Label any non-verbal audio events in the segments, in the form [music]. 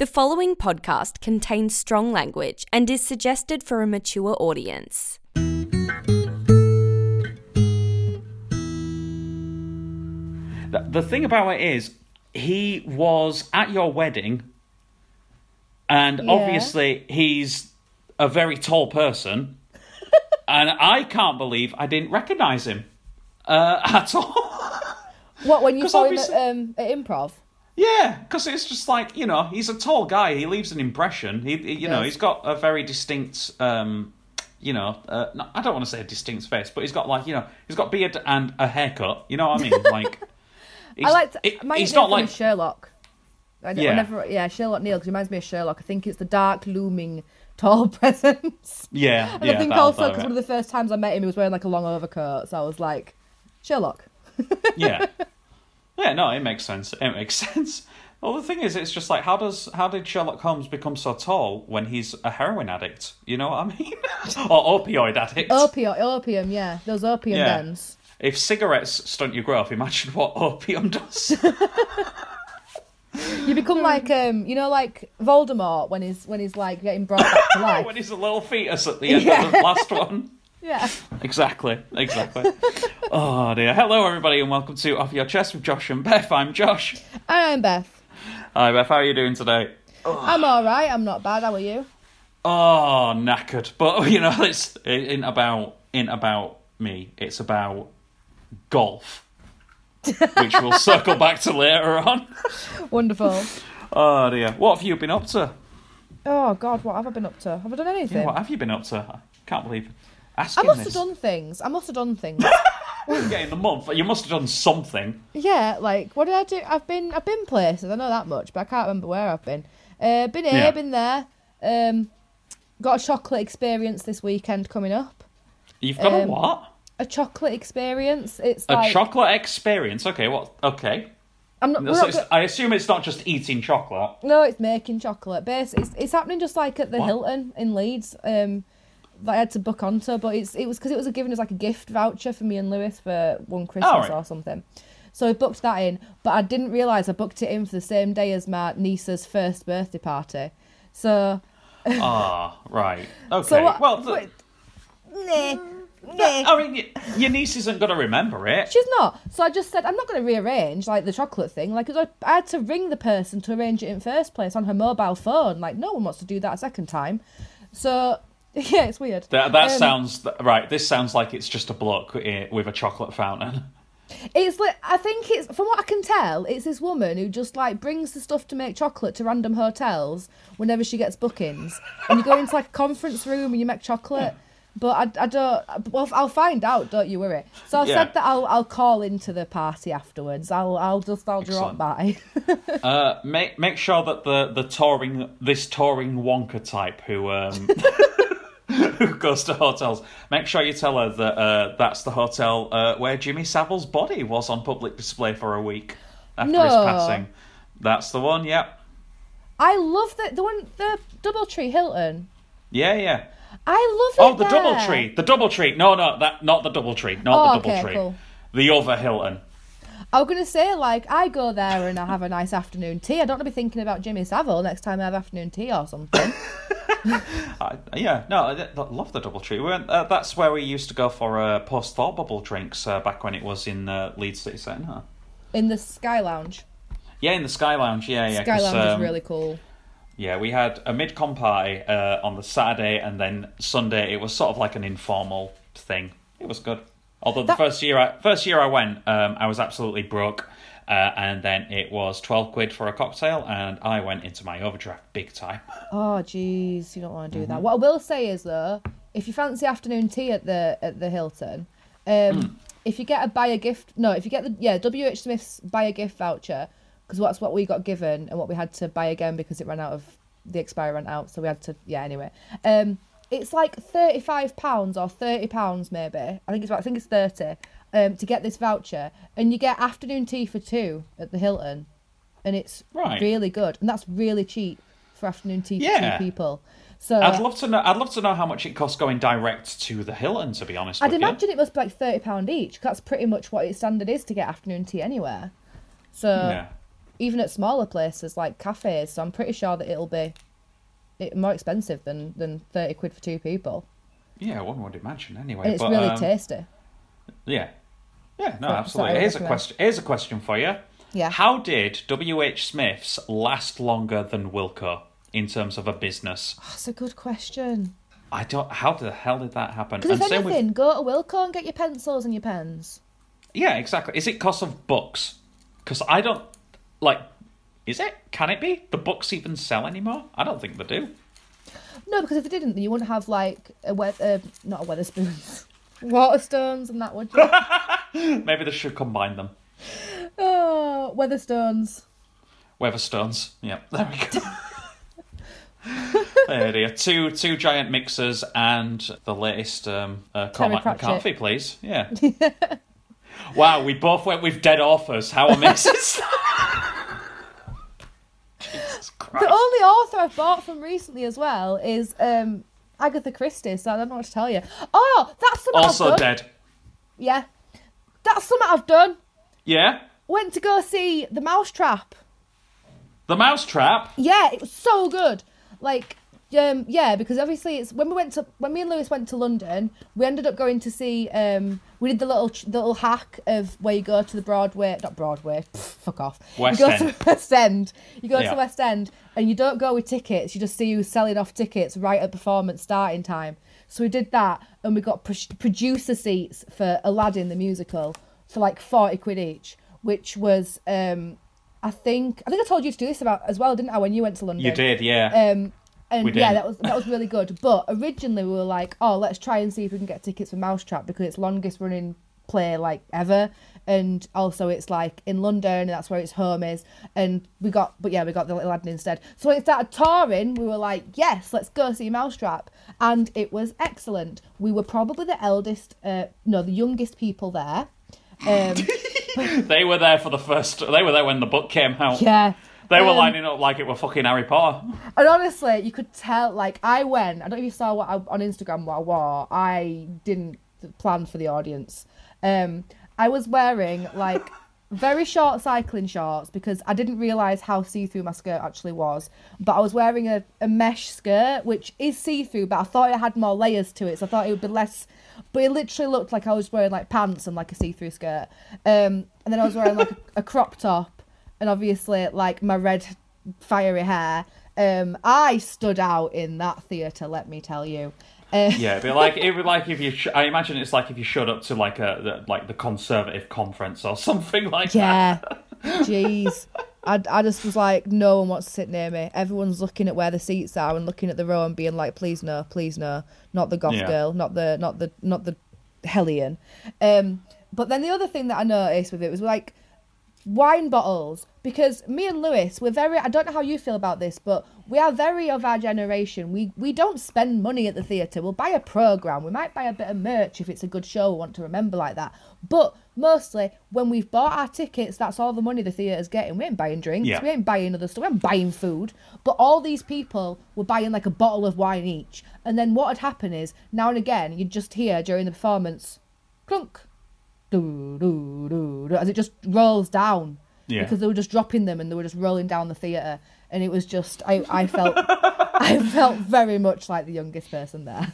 The following podcast contains strong language and is suggested for a mature audience. The, the thing about it is, he was at your wedding, and Yeah. obviously he's a very tall person, [laughs] and I can't believe I didn't recognise him uh, [laughs] at all. What when you [laughs] saw him at, um, at improv? Yeah, because it's just like you know, he's a tall guy. He leaves an impression. He, he- you know, he's got a very distinct. Um, you know, uh, no, I don't want to say a distinct face, but he's got like you know, he's got beard and a haircut. You know what I mean? Like, [laughs] he's, I like. it- my he's not like Sherlock. I, Yeah. Never, yeah, Sherlock Neil because he reminds me of Sherlock. I think it's the dark, looming, tall [laughs] presence. yeah, [laughs] And yeah. I think also because one of the first times I met him, he was wearing like a long overcoat, so I was like, Sherlock. yeah yeah no it makes sense it makes [laughs] sense well the thing is it's just like how does how did sherlock holmes become so tall when he's a heroin addict you know what i mean [laughs] or opioid addict Opium, opium, yeah, those opium Yeah. dens. if cigarettes stunt your growth imagine what [laughs] opium does You become like, um, you know, like Voldemort when he's when he's like getting brought back to life. when he's a little fetus at the end Yeah. of the last one yeah. [laughs] exactly exactly oh dear hello everybody and welcome to off your chest with josh and beth i'm josh And I'm Beth. hi beth how are you doing today I'm all right. I'm not bad. How are you? Oh, knackered. But [laughs] you know, it's it ain't about ain't about me. It's about golf, [laughs] which we'll circle back to later on. Wonderful. Oh dear, what have you been up to? Oh God, what have I been up to? Have I done anything? Yeah, what have you been up to? I can't believe I must have done things. I must have done things. [laughs] Yeah, in the month, you must have done something. yeah, like what did I do? I've been I've been places. I know that much, but I can't remember where I've been. Uh, been here, Yeah. been there. Um, got a chocolate experience this weekend coming up. You've got a Um, what? A chocolate experience. It's A like chocolate experience. Okay, what? Okay. I'm not. So not go- I assume it's not just eating chocolate. no, it's making chocolate. Base. It's it's happening just like at the What? Hilton in Leeds. Um, that I had to book onto, but it's it was because it was given as like a gift voucher for me and Lewis for one Christmas right. or something. So I booked that in, but I didn't realise I booked it in for the same day as my niece's first birthday party. So, Ah, [laughs] right. Okay. so what? well, the- but- nah, nah. I mean, your niece isn't going to remember it. She's not. So I just said I'm not going to rearrange like the chocolate thing. Like 'cause I, I had to ring the person to arrange it in first place on her mobile phone. Like no one wants to do that a second time. So [laughs] yeah, it's weird. That, that Um, sounds right. This sounds like it's just a block with a chocolate fountain. [laughs] It's like I think it's from what I can tell, it's this woman who just like brings the stuff to make chocolate to random hotels whenever she gets bookings, and you go into like a conference room and you make chocolate. But I, I don't. Well, I'll find out. Don't you worry. So I Yeah. said that I'll I'll call into the party afterwards. I'll I'll just I'll drop by. [laughs] Uh, make make sure that the the touring this touring Wonka type who um [laughs] who goes to hotels. Make sure you tell her that uh, that's the hotel uh, where Jimmy Savile's body was on public display for a week after his passing. That's the one. Yep. I love the the one the DoubleTree Hilton. Yeah, yeah. I love it. Oh, the there. double tree. The double tree. No, no, that not the double tree. Not Oh, the double okay, tree. cool. The other Hilton. I was gonna say like I go there and I have a nice afternoon tea. I don't want to be thinking about Jimmy Savile next time I have afternoon tea or something. [laughs] [laughs] I, yeah, no, I, I love the double tree. We uh, that's where we used to go for uh, post thought bubble drinks uh, back when it was in uh, Leeds City Centre. in the Sky Lounge. Yeah, in the Sky Lounge. Yeah, yeah. Sky Lounge um, is really cool. Yeah, we had a mid-com party uh, on the Saturday, and then Sunday it was sort of like an informal thing. It was good. Although the first year, I, first year I went, um, I was absolutely broke, uh, and then it was twelve quid for a cocktail, and I went into my overdraft big time. [laughs] Oh jeez, you don't want to do Mm-hmm. that. What I will say is though, if you fancy afternoon tea at the at the Hilton, um, Hmm. if you get a buy a gift, no, if you get the yeah W H Smith's buy a gift voucher, because that's what we got given and what we had to buy again because it ran out of the expiry ran out, so we had to yeah anyway. Um, it's like thirty five pounds or thirty pounds maybe. I think it's about, I think it's thirty. Um, to get this voucher, and you get afternoon tea for two at the Hilton, and it's Right. really good, and that's really cheap for afternoon tea for two people. So I'd love to know. I'd love to know how much it costs going direct to the Hilton. To be honest, I'd with you. imagine it must be like thirty pound each. 'cause that's pretty much what its standard is to get afternoon tea anywhere. So Yeah. even at smaller places like cafes. So I'm pretty sure that it'll be more expensive than than thirty quid for two people. Yeah, one would imagine anyway. And it's but, really um, tasty. Yeah. Yeah, no, So- absolutely. so Here's a question. Here's a question for you. Yeah. How did W.H. Smith's last longer than Wilko in terms of a business? That's a good question. I don't. How the hell did that happen? Because if same with- anything, go to Wilko and get your pencils and your pens. yeah, exactly. Is it cost of books? Because I don't like. Is it? Can it be? The books even sell anymore? I don't think they do. No, because if they didn't, then you wouldn't have like a we- uh, not a Wetherspoons, [laughs] Waterstones, and that would you? [laughs] Maybe they should combine them. oh, Weatherstones. Weatherstones. Yeah, there we go. [laughs] there dear. Two two giant mixers and the latest um, uh, Cormac McCarthy, please. Yeah. wow, we both went with dead authors. How amazing is that? Jesus Christ. The only author I've bought from recently as well is um, Agatha Christie. So I don't know what to tell you. Oh, that's something Also I've done. dead. Yeah, that's something I've done. Yeah. Went to go see The Mousetrap. The Mousetrap. Yeah, it was so good. Like, um, yeah, because obviously it's when we went to when me and Lewis went to London, we ended up going to see. Um, we did the little the little hack of where you go to the Broadway, not Broadway, pff, fuck off. West you go End. to [laughs] West End. You go Yeah. to West End, and you don't go with tickets. You just see who's selling off tickets right at performance starting time. So we did that, and we got pro- producer seats for Aladdin the musical for like forty quid each, which was. Um, I think I think I told you to do this about as well, didn't I? When you went to London, You did, yeah. um, and yeah, that was that was really good. But originally we were like, oh, let's try and see if we can get tickets for Mousetrap because it's longest running play like ever, and also it's like in London and that's where its home is. And we got, but yeah, we got the Little Aladdin instead. So when it started touring, we were like, yes, let's go see Mousetrap, and it was excellent. We were probably the eldest, uh, no, the youngest people there. Um, [laughs] they were there for the first. They were there when the book came out. yeah. They were Um, lining up like it were fucking Harry Potter. And honestly, you could tell. Like I went. I don't know if you saw what I, on Instagram what I wore. I didn't plan for the audience. Um, I was wearing like [laughs] very short cycling shorts because I didn't realize how see through my skirt actually was. But I was wearing a, a mesh skirt which is see through, but I thought it had more layers to it, so I thought it would be less. But it literally looked like I was wearing like pants and like a see through skirt. Um, and then I was wearing like a, a crop top and obviously like my red fiery hair. Um, I stood out in that theatre. Let me tell you. Uh, Yeah, be like [laughs] it'd like if you. Sh- I imagine it's like if you showed up to like a the, like the Conservative conference or [laughs] something like that. yeah. [laughs] Jeez. I, I just was like, no one wants to sit near me. Everyone's looking at where the seats are and looking at the row and being like, please no, please no, not the goth Yeah. girl, not the not the not the hellion. Um, but then the other thing that I noticed with it was like wine bottles because me and Lewis we're very I don't know how you feel about this but we are very of our generation. We we don't spend money at the theatre. We'll buy a program we might buy a bit of merch if it's a good show we want to remember like that. But mostly when we've bought our tickets that's all the money the theatre's getting. We ain't buying drinks. Yeah. we ain't buying other stuff. We ain't buying food. But all these people were buying like a bottle of wine each. And then what would happen is now and again you'd just hear during the performance clunk do, do, do, do, as it just rolls down Yeah. because they were just dropping them and they were just rolling down the theatre and it was just I, I felt [laughs] I felt very much like the youngest person there.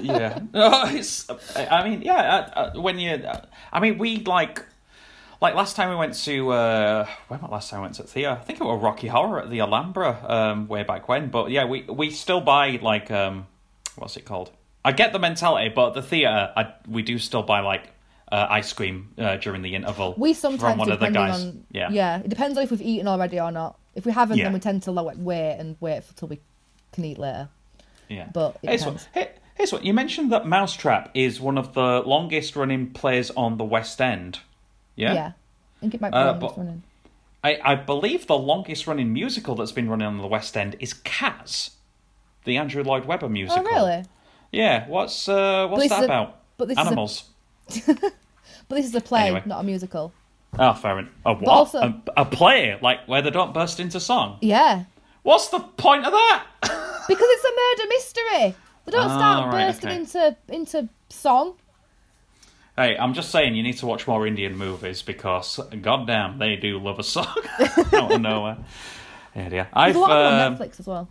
yeah. [laughs] No, it's. I mean, yeah. Uh, uh, when you, uh, I mean, we like, like last time we went to. Uh, when was last time we went to the theatre? I think it was Rocky Horror at the Alhambra um, way back when. But yeah, we we still buy like um, what's it called? I get the mentality, but the theatre, I, we do still buy like uh, ice cream uh, during the interval. We sometimes one of the guys. on yeah. yeah it depends on if we've eaten already or not. If we haven't, Yeah. then we tend to like wait and wait until we can eat later. Yeah. But it here's depends. what, here- here's what you mentioned that Mousetrap is one of the longest running plays on the West End. Yeah. Yeah, I think it might be Uh, longest running. I, I believe the longest running musical that's been running on the West End is Cats, the Andrew Lloyd Webber musical. Oh really? Yeah. What's uh, what's that a- about? but this is a- Animals. But this is a play, Anyway. not a musical. Oh, fair enough. A what? also- a, a play like where they don't burst into song. Yeah, What's the point of that? [laughs] because it's a murder mystery. They don't Ah, start right, bursting okay. into into song. Hey, I'm just saying you need to watch more Indian movies because, goddamn, they do love a song [laughs] out of nowhere. Yeah, dear. I've, There's a lot of them uh, on Netflix as well.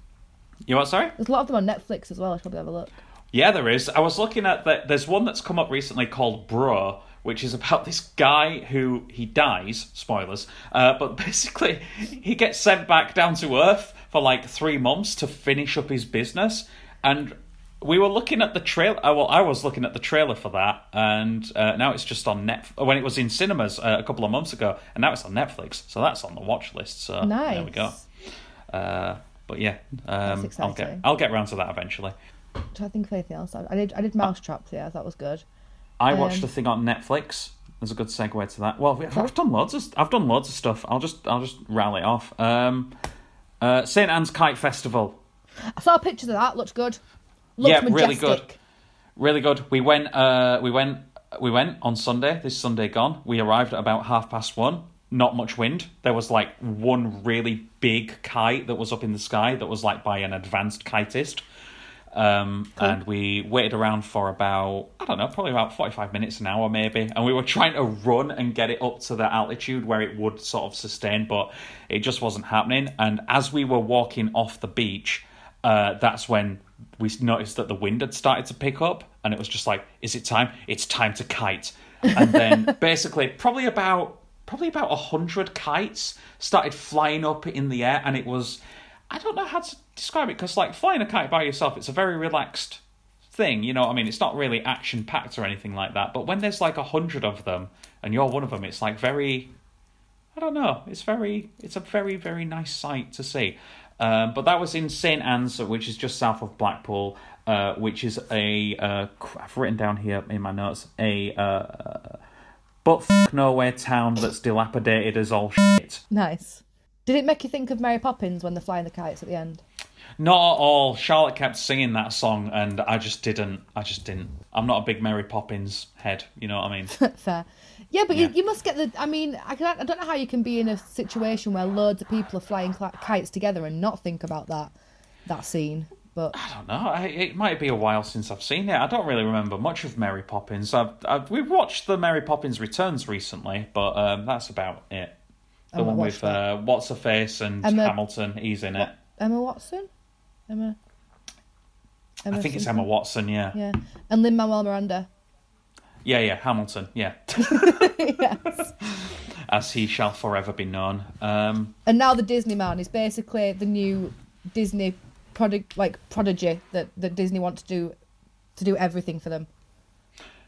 You what? Sorry. There's a lot of them on Netflix as well. I should probably have a look. Yeah, there is. I was looking at that. There's one that's come up recently called Bro, which is about this guy who he dies. Spoilers. Uh, but [laughs] basically, he gets sent back down to Earth for like three months to finish up his business. And we were looking at the trailer. Uh, well, I was looking at the trailer for that, and uh, now it's just on Net. When it was in cinemas uh, a couple of months ago, and now it's on Netflix. So that's on the watch list. So there we go. Uh, but yeah, um, I'll get. I'll get round to that eventually. Trying to think of anything else. I I did. I did Mousetrap. Yeah, that was good. I watched Um, the thing on Netflix. There's a good segue to that. Well, I've done loads of I've done loads of stuff. I'll just I'll just it off. Um, uh, St Anne's Kite Festival, I saw pictures of that. Looked good. Looked Yeah, majestic. really good. really good. We went uh, we went we went on Sunday. This Sunday gone. We arrived at about half past one. Not much wind. There was like one really big kite that was up in the sky that was like by an advanced kitist. Um, and we waited around for about I don't know, probably about forty five minutes, an hour maybe, and we were trying to run and get it up to the altitude where it would sort of sustain, but it just wasn't happening. And as we were walking off the beach, uh, that's when we noticed that the wind had started to pick up, and it was just like, "Is it time? It's time to kite!" And then [laughs] basically, probably about probably about a hundred kites started flying up in the air, and it was I don't know how to describe it because like flying a kite by yourself, it's a very relaxed thing. You know, I mean, it's not really action packed or anything like that. But when there's like a hundred of them and you're one of them, it's like very, I don't know, it's very, it's a very very nice sight to see. Um, but that was in St Anne's, which is just south of Blackpool, uh, which is a uh, I've written down here in my notes a uh, but nowhere town that's dilapidated as all shit. Nice. Did it make you think of Mary Poppins when they're flying the kites at the end? Not at all. Charlotte kept singing that song, and I just didn't. I just didn't. I'm not a big Mary Poppins head. You know what I mean? [laughs] Fair. Yeah, but Yeah. You, you must get the. I mean, I, can, I don't know how you can be in a situation where loads of people are flying kites together and not think about that that scene. But I don't know. I, it might be a while since I've seen it. I don't really remember much of Mary Poppins. I've, I've we've watched the Mary Poppins Returns recently, but um, that's about it. The Oh, one with uh, what's her face and Emma- Hamilton. He's in it. Emma Watson, Emma. Emma I think it's something? Emma Watson. Yeah. Yeah, and Lin Manuel Miranda. Yeah, yeah, Hamilton. Yeah. [laughs] [laughs] yes. As he shall forever be known. Um, And now the Disney man is basically the new Disney product, like prodigy that, that Disney want to do to do everything for them.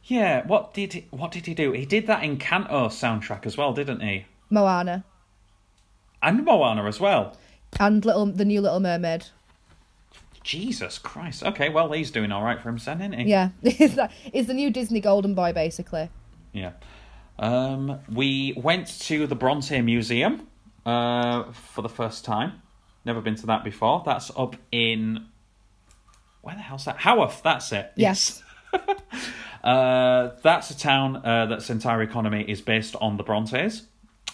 yeah. What did he, what did he do? He did that Encanto soundtrack as well, didn't he? Moana And Moana as well. and little the new Little Mermaid. Jesus Christ. Okay, well he's doing all right for himself, isn't he? Yeah, [laughs] is that the new Disney Golden Boy basically? Yeah. Um, we went to the Bronte Museum uh, for the first time. Never been to that before. That's up in where the hell's that? Haworth. That's it. Yes. [laughs] Uh, that's a town uh, that's entire economy is based on the Brontes.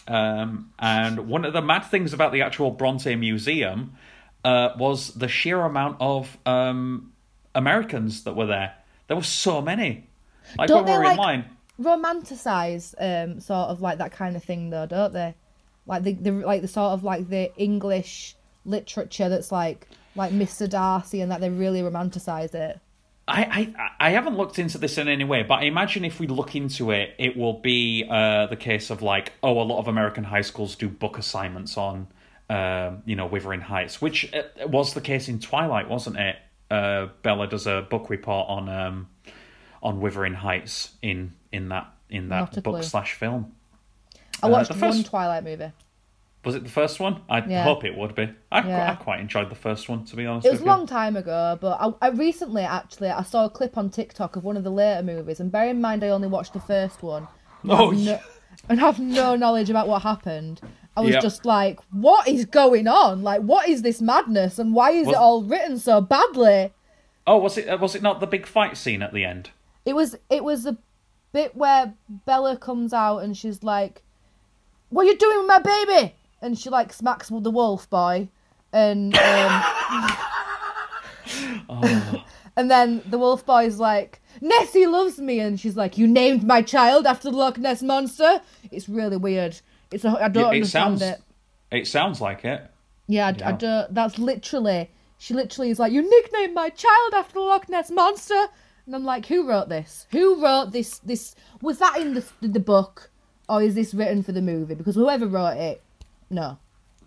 Um, and one of the mad things about the actual Bronte Museum uh, was the sheer amount of um, Americans that were there. There were so many. Like Don't when we they were like in line. romanticize um sort of like that kind of thing though, don't they? Like the, the like the sort of like the English literature that's like like Mr. Darcy and that they really romanticize it. I, I I haven't looked into this in any way, but I imagine if we look into it, it will be uh, the case of like, oh, a lot of American high schools do book assignments on, um, you know, Wuthering Heights, which uh, was the case in Twilight, wasn't it? Uh, Bella does a book report on um, on Wuthering Heights in in that in that book clue. slash film. I Uh, watched the one first- Twilight movie. Was it the first one? I Yeah. hope it would be. I, Yeah. I quite enjoyed the first one, to be honest It was a long time ago, but I, I recently actually I saw a clip on TikTok of one of the later movies, and bear in mind I only watched the first one. Oh, have yeah. And have no knowledge about what happened. I was Yep. just like, "What is going on? Like, what is this madness? And why is Was- it all written so badly?" Oh, was it? uh, Was it not the big fight scene at the end? It was it was a bit where Bella comes out and she's like, "What are you doing with my baby?" And she like smacks the wolf boy, and um, [laughs] Oh. And then the wolf boy's like, Nessie loves me, and she's like, "You named my child after the Loch Ness monster." It's really weird. It's a, I don't Yeah, it understand sounds. it. It sounds like it. Yeah, I, I don't. That's literally. She literally is like, "You nicknamed my child after the Loch Ness monster," and I'm like, "Who wrote this? Who wrote this? This was that in the the book, or is this written for the movie? Because whoever wrote it, no."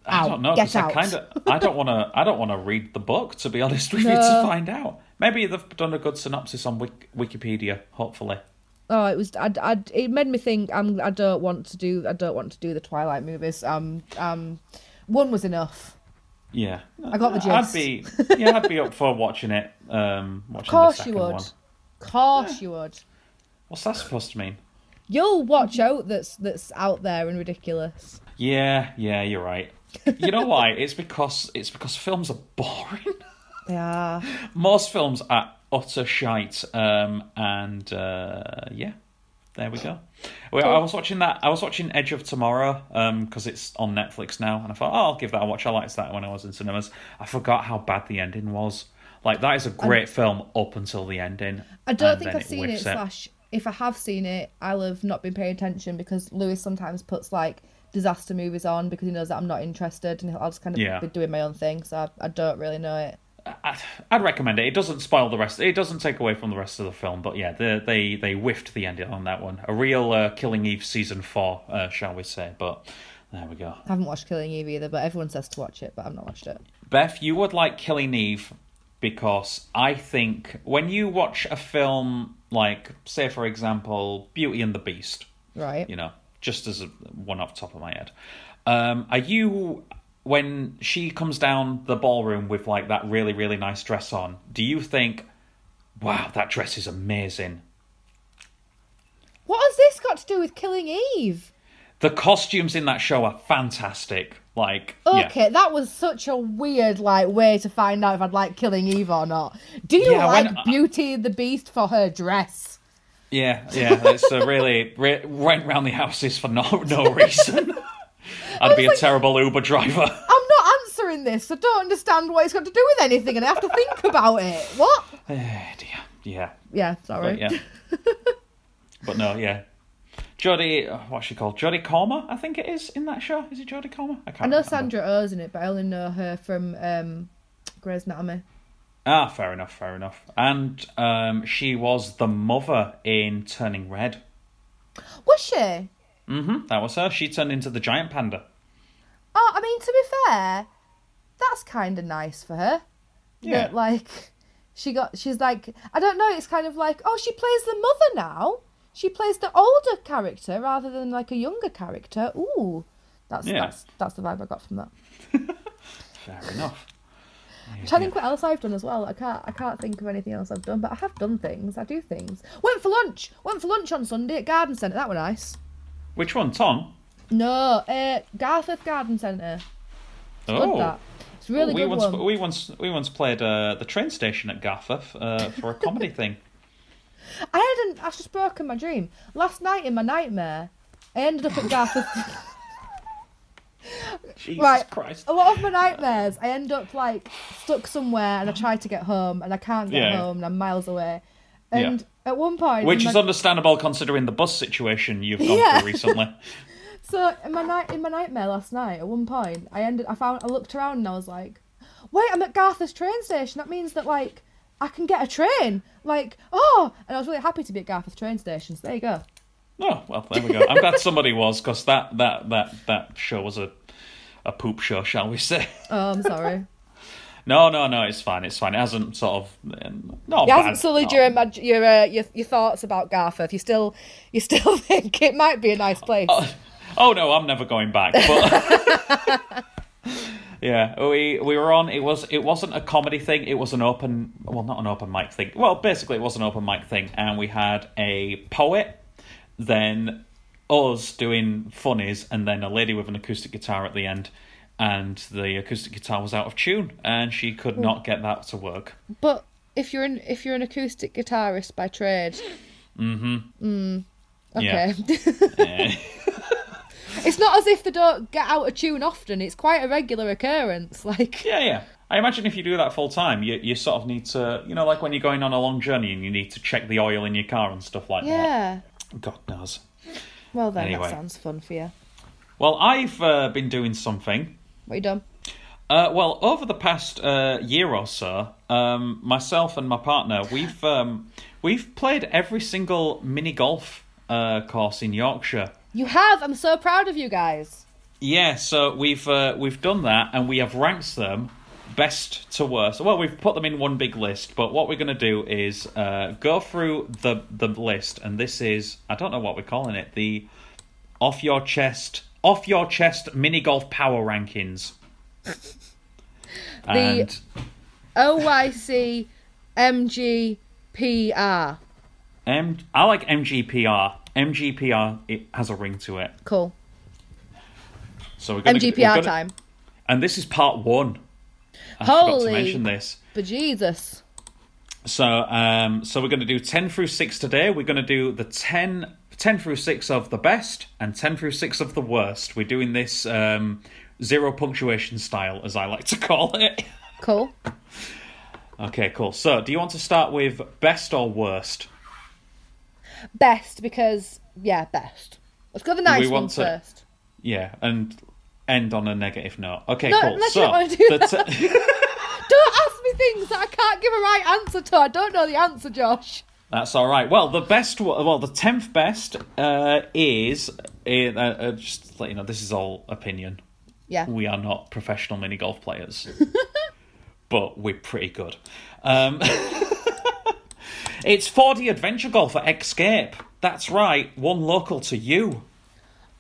I Out. don't know. Get 'cause I kind of. I don't want to. I don't want to read the book to be honest with you to [laughs] find out. Maybe they've done a good synopsis on Wik- Wikipedia. Hopefully. Oh, it was. I, I, it made me think. I'm. I don't want to do. I don't want to do the Twilight movies. Um. Um. One was enough. Yeah, I got the I'd gist. be. [laughs] Yeah, I'd be up for watching it. Um, watching Of course the you would. one. Of course you would. What's that supposed to mean? You'll watch out. That's that's out there and ridiculous. Yeah, yeah, you're right. You know why? It's because it's because films are boring. [laughs] Yeah. Most films are utter shite. Um, and uh, yeah, there we go. Well, I was watching that. I was watching Edge of Tomorrow because it's on Netflix now, and I thought, oh, I'll give that a watch. I liked that when I was in cinemas. I forgot how bad the ending was. Like that is a great film up until the ending. I don't think I've seen it, Slash, if I have seen it, I'll have not been paying attention because Lewis sometimes puts like disaster movies on because he knows that I'm not interested, and I'll just kind of Yeah. be doing my own thing. So I, I don't really know it. I- I'd recommend it. It doesn't spoil the rest. It doesn't take away from the rest of the film. But yeah, they they, they whiffed the ending on that one. A real uh, Killing Eve season four, uh, shall we say? But there we go. I haven't watched Killing Eve either, but everyone says to watch it, but I've not watched it. Beth, you would like Killing Eve because I think when you watch a film like, say, for example, Beauty and the Beast, Right. you know, just as a, one off the top of my head, um, are you when she comes down the ballroom with like that really really nice dress on? Do you think, wow, that dress is amazing? What has this got to do with Killing Eve? The costumes in that show are fantastic. Like, yeah. Okay, that was such a weird like way to find out if I'd like Killing Eve or not. Do you Yeah, like when- Beauty and the Beast for her dress? Yeah, yeah, it's a really re- went round the houses for no no reason. [laughs] I'd be a terrible Uber driver. I'm not answering this. I don't understand what it's got to do with anything, and I have to think about it. What? [sighs] Dear. Yeah, Yeah, sorry. but yeah, [laughs] but no, yeah. Jodie, uh, what's she called? Jodie Comer, I think it is in that show. Is it Jodie Comer? I can't. I know remember. Sandra Oh's in it, but I only know her from um, Grey's Anatomy. Ah, fair enough, fair enough. And um, she was the mother in Turning Red. Was she? Hmm that was her. She turned into the giant panda. Oh, I mean, to be fair, that's kind of nice for her. Yeah. That, like, she got, she's like, I don't know, it's kind of like, oh, she plays the mother now. She plays the older character rather than like a younger character. Ooh, that's Yeah. that's that's the vibe I got from that. [laughs] Fair enough. I'm trying to think what else I've done as well. I can't I can't think of anything else I've done, but I have done things. I do things. Went for lunch. Went for lunch on Sunday at Garden Centre. That were nice. Which one, Tong? No, uh, Garforth Garden Centre. Good Oh, that. It's really we good once one. we once we once played uh, the train station at Garforth uh, for a comedy thing. [laughs] [laughs] I hadn't. I've just broken my dream. Last night in my nightmare, I ended up at Garforth. [laughs] Jesus right. Christ! A lot of my nightmares, I end up like stuck somewhere, and I try to get home, and I can't get Yeah. home, and I'm miles away. Yeah. And at one point, Which is my- understandable considering the bus situation you've gone Yeah. through recently. [laughs] So in my night in my nightmare last night, at one point, I ended. I found. I looked around and I was like, "Wait, I'm at Garth's train station. That means that like I can get a train. Like, oh!" And I was really happy to be at Garth's train station. So there you go. Oh well, there we go. I'm glad somebody was because that that that that show was a a poop show, shall we say? Oh, I'm sorry. [laughs] No, no, no. It's fine. It's fine. It hasn't sort of um, not It hasn't sullied your imag- your, uh, your your thoughts about Garforth. You still you still [laughs] think it might be a nice place. Oh no, I'm never going back. But [laughs] yeah, we we were on. It was it wasn't a comedy thing. It was an open. Well, not an open mic thing. Well, basically, it was an open mic thing, and we had a poet, then us doing funnies, and then a lady with an acoustic guitar at the end. And the acoustic guitar was out of tune, and she could not get that to work. But if you're an if you're an acoustic guitarist by trade, Mm-hmm. okay, Yeah. [laughs] it's not as if they don't get out of tune often. It's quite a regular occurrence. Like Yeah, yeah. I imagine if you do that full time, you you sort of need to, you know, like when you're going on a long journey and you need to check the oil in your car and stuff like Yeah. that. Yeah. God knows. Well then, Anyway. that sounds fun for you. Well, I've uh, been doing something. What you done? Uh, well, over the past uh, year or so, um, myself and my partner, we've um, we've played every single mini golf uh, course in Yorkshire. You have. I'm so proud of you guys. Yeah, so we've uh, we've done that, and we have ranked them best to worst. Well, we've put them in one big list, but what we're going to do is uh, go through the the list, and this is I don't know what we're calling it the off your chest off your chest mini golf power rankings. and OYC MGPR. M- I like MGPR. MGPR it has a ring to it. Cool. So we're gonna, MGPR we're gonna- time. and this is part one. I forgot to Holy- mention this. But Jesus. So, um, so we're going to do ten through six today. We're going to do the 10, 10 through six of the best and ten through six of the worst. We're doing this um, zero punctuation style, as I like to call it. Cool. okay, cool. So, do you want to start with best or worst? Best because yeah, best. Let's go the nice we one to- first. Yeah, and end on a negative note. Okay, No, cool. unless so, you don't wanna do the that. te- [laughs] Don't ask me things that I can't give a right answer to. I don't know the answer, Josh. That's all right. Well, the best, well, the tenth best uh, is uh, uh, just let you know. This is all opinion. Yeah. We are not professional mini golf players, [laughs] but we're pretty good. Um, [laughs] it's 4D Adventure Golf at Escape. That's right, one local to you.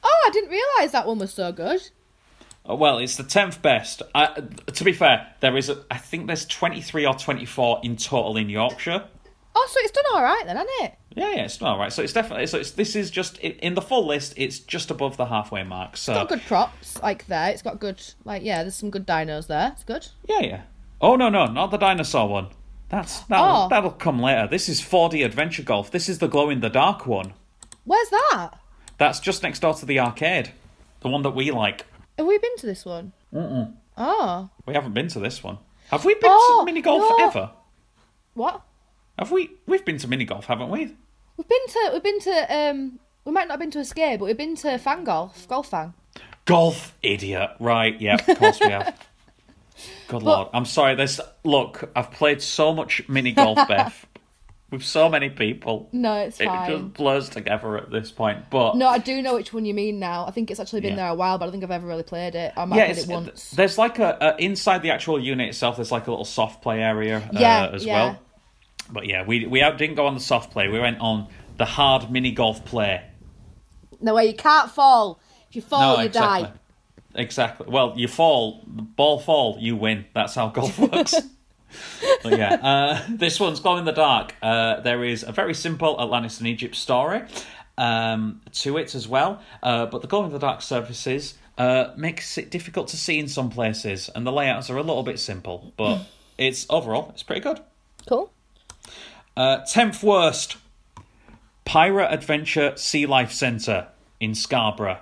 Oh, I didn't realise that one was so good. Uh, Well, it's the tenth best. Uh, to be fair, there is, a, I think there's 23 or 24 in total in Yorkshire. Oh, so it's done all right then, hasn't it? Yeah, yeah, it's all right. So it's definitely so. It's, this is just in in the full list. It's just above the halfway mark. So Got good props, like there. It's got good, like yeah. There's some good dinos there. It's good. yeah, yeah. Oh no, no, not the dinosaur one. That's that'll, Oh. that'll come later. This is 4D Adventure Golf. This is the glow in the dark one. Where's that? That's just next door to the arcade, the one that we like. Have we been to this one? Mm-mm. Oh, We haven't been to this one. Have we been Oh, to mini golf no. ever? what? Have we? We've been to mini golf, haven't we? We've been to. We've been to. Um, we might not have been to Escape, but we've been to Fan Golf, Golf Fang. Golf idiot. Right, yeah, of course we have. [laughs] Good lord. I'm sorry, This look, I've played so much mini golf, [laughs] Beth, with so many people. No, it's It fine. just blurs together at this point. But No, I do know which one you mean now. I think it's actually been Yeah. there a while, but I don't think I've ever really played it. I might yeah, played it once. there's like a, a inside the actual unit itself. There's like a little soft play area uh, Yeah, as yeah. well. But yeah, we we out, didn't go on the soft play. We went on the hard mini golf play. No way, you can't fall. If you fall, no, you exactly. die. Exactly. Well, you fall, ball fall, you win. That's how golf [laughs] works. but yeah, uh, [laughs] this one's glow in the dark. Uh, there is a very simple Atlantis and Egypt story um, to it as well, uh, but the glow in the dark surfaces uh, makes it difficult to see in some places, and the layouts are a little bit simple. But [laughs] it's overall, it's pretty good. Cool. Uh, Tenth worst, Pirate Adventure Sea Life Centre in Scarborough.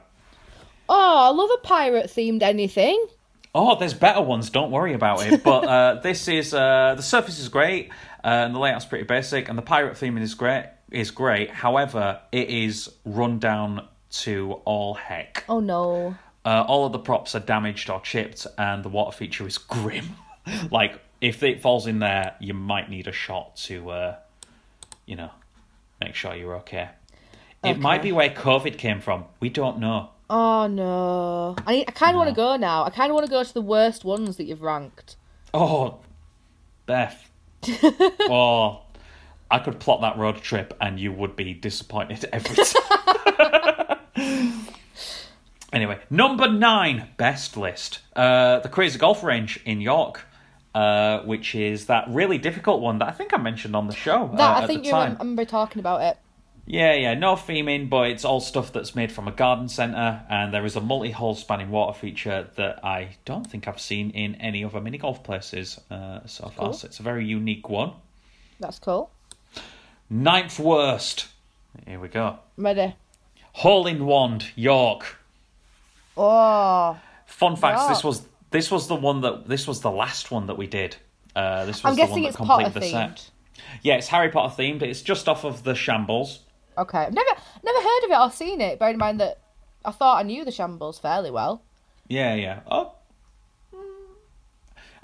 Oh, I love a pirate themed anything. Oh, there's better ones. Don't worry about it. But uh, [laughs] this is uh, the surface is great, uh, and the layout's pretty basic, and the pirate theming is great. Is great. However, it is run down to all heck. Oh no. Uh, all of the props are damaged or chipped, and the water feature is grim. [laughs] like if it falls in there, you might need a shot to, uh, you know, make sure you're okay. It might be where COVID came from. We don't know. Oh no. I need, I kind of want to go now. I kind of want to go to the worst ones that you've ranked. Oh, Beth. [laughs] oh, I could plot that road trip and you would be disappointed [laughs] every time. [laughs] anyway, number nine, best list. Uh, the Crazy Golf Range in York, uh, which is that really difficult one that I think I mentioned on the show. That uh, I at think the you time. remember, talking about it. Yeah, yeah, no theming, but it's all stuff that's made from a garden centre, and there is a multi-hole spanning water feature that I don't think I've seen in any other mini golf places uh, so far. Cool. So it's a very unique one. That's cool. Ninth worst. Here we go. Ready. Hole in Wand, York. Oh. Fun fact: York. this was This was the one that this was the last one that we did. Uh, this was I'm the one that it's completed Potter the set. Yeah, it's Harry Potter themed. It's just off of the Shambles. Okay, I've never never heard of it or seen it. Bearing in mind that I thought I knew the Shambles fairly well. Yeah, yeah. Oh. Mm.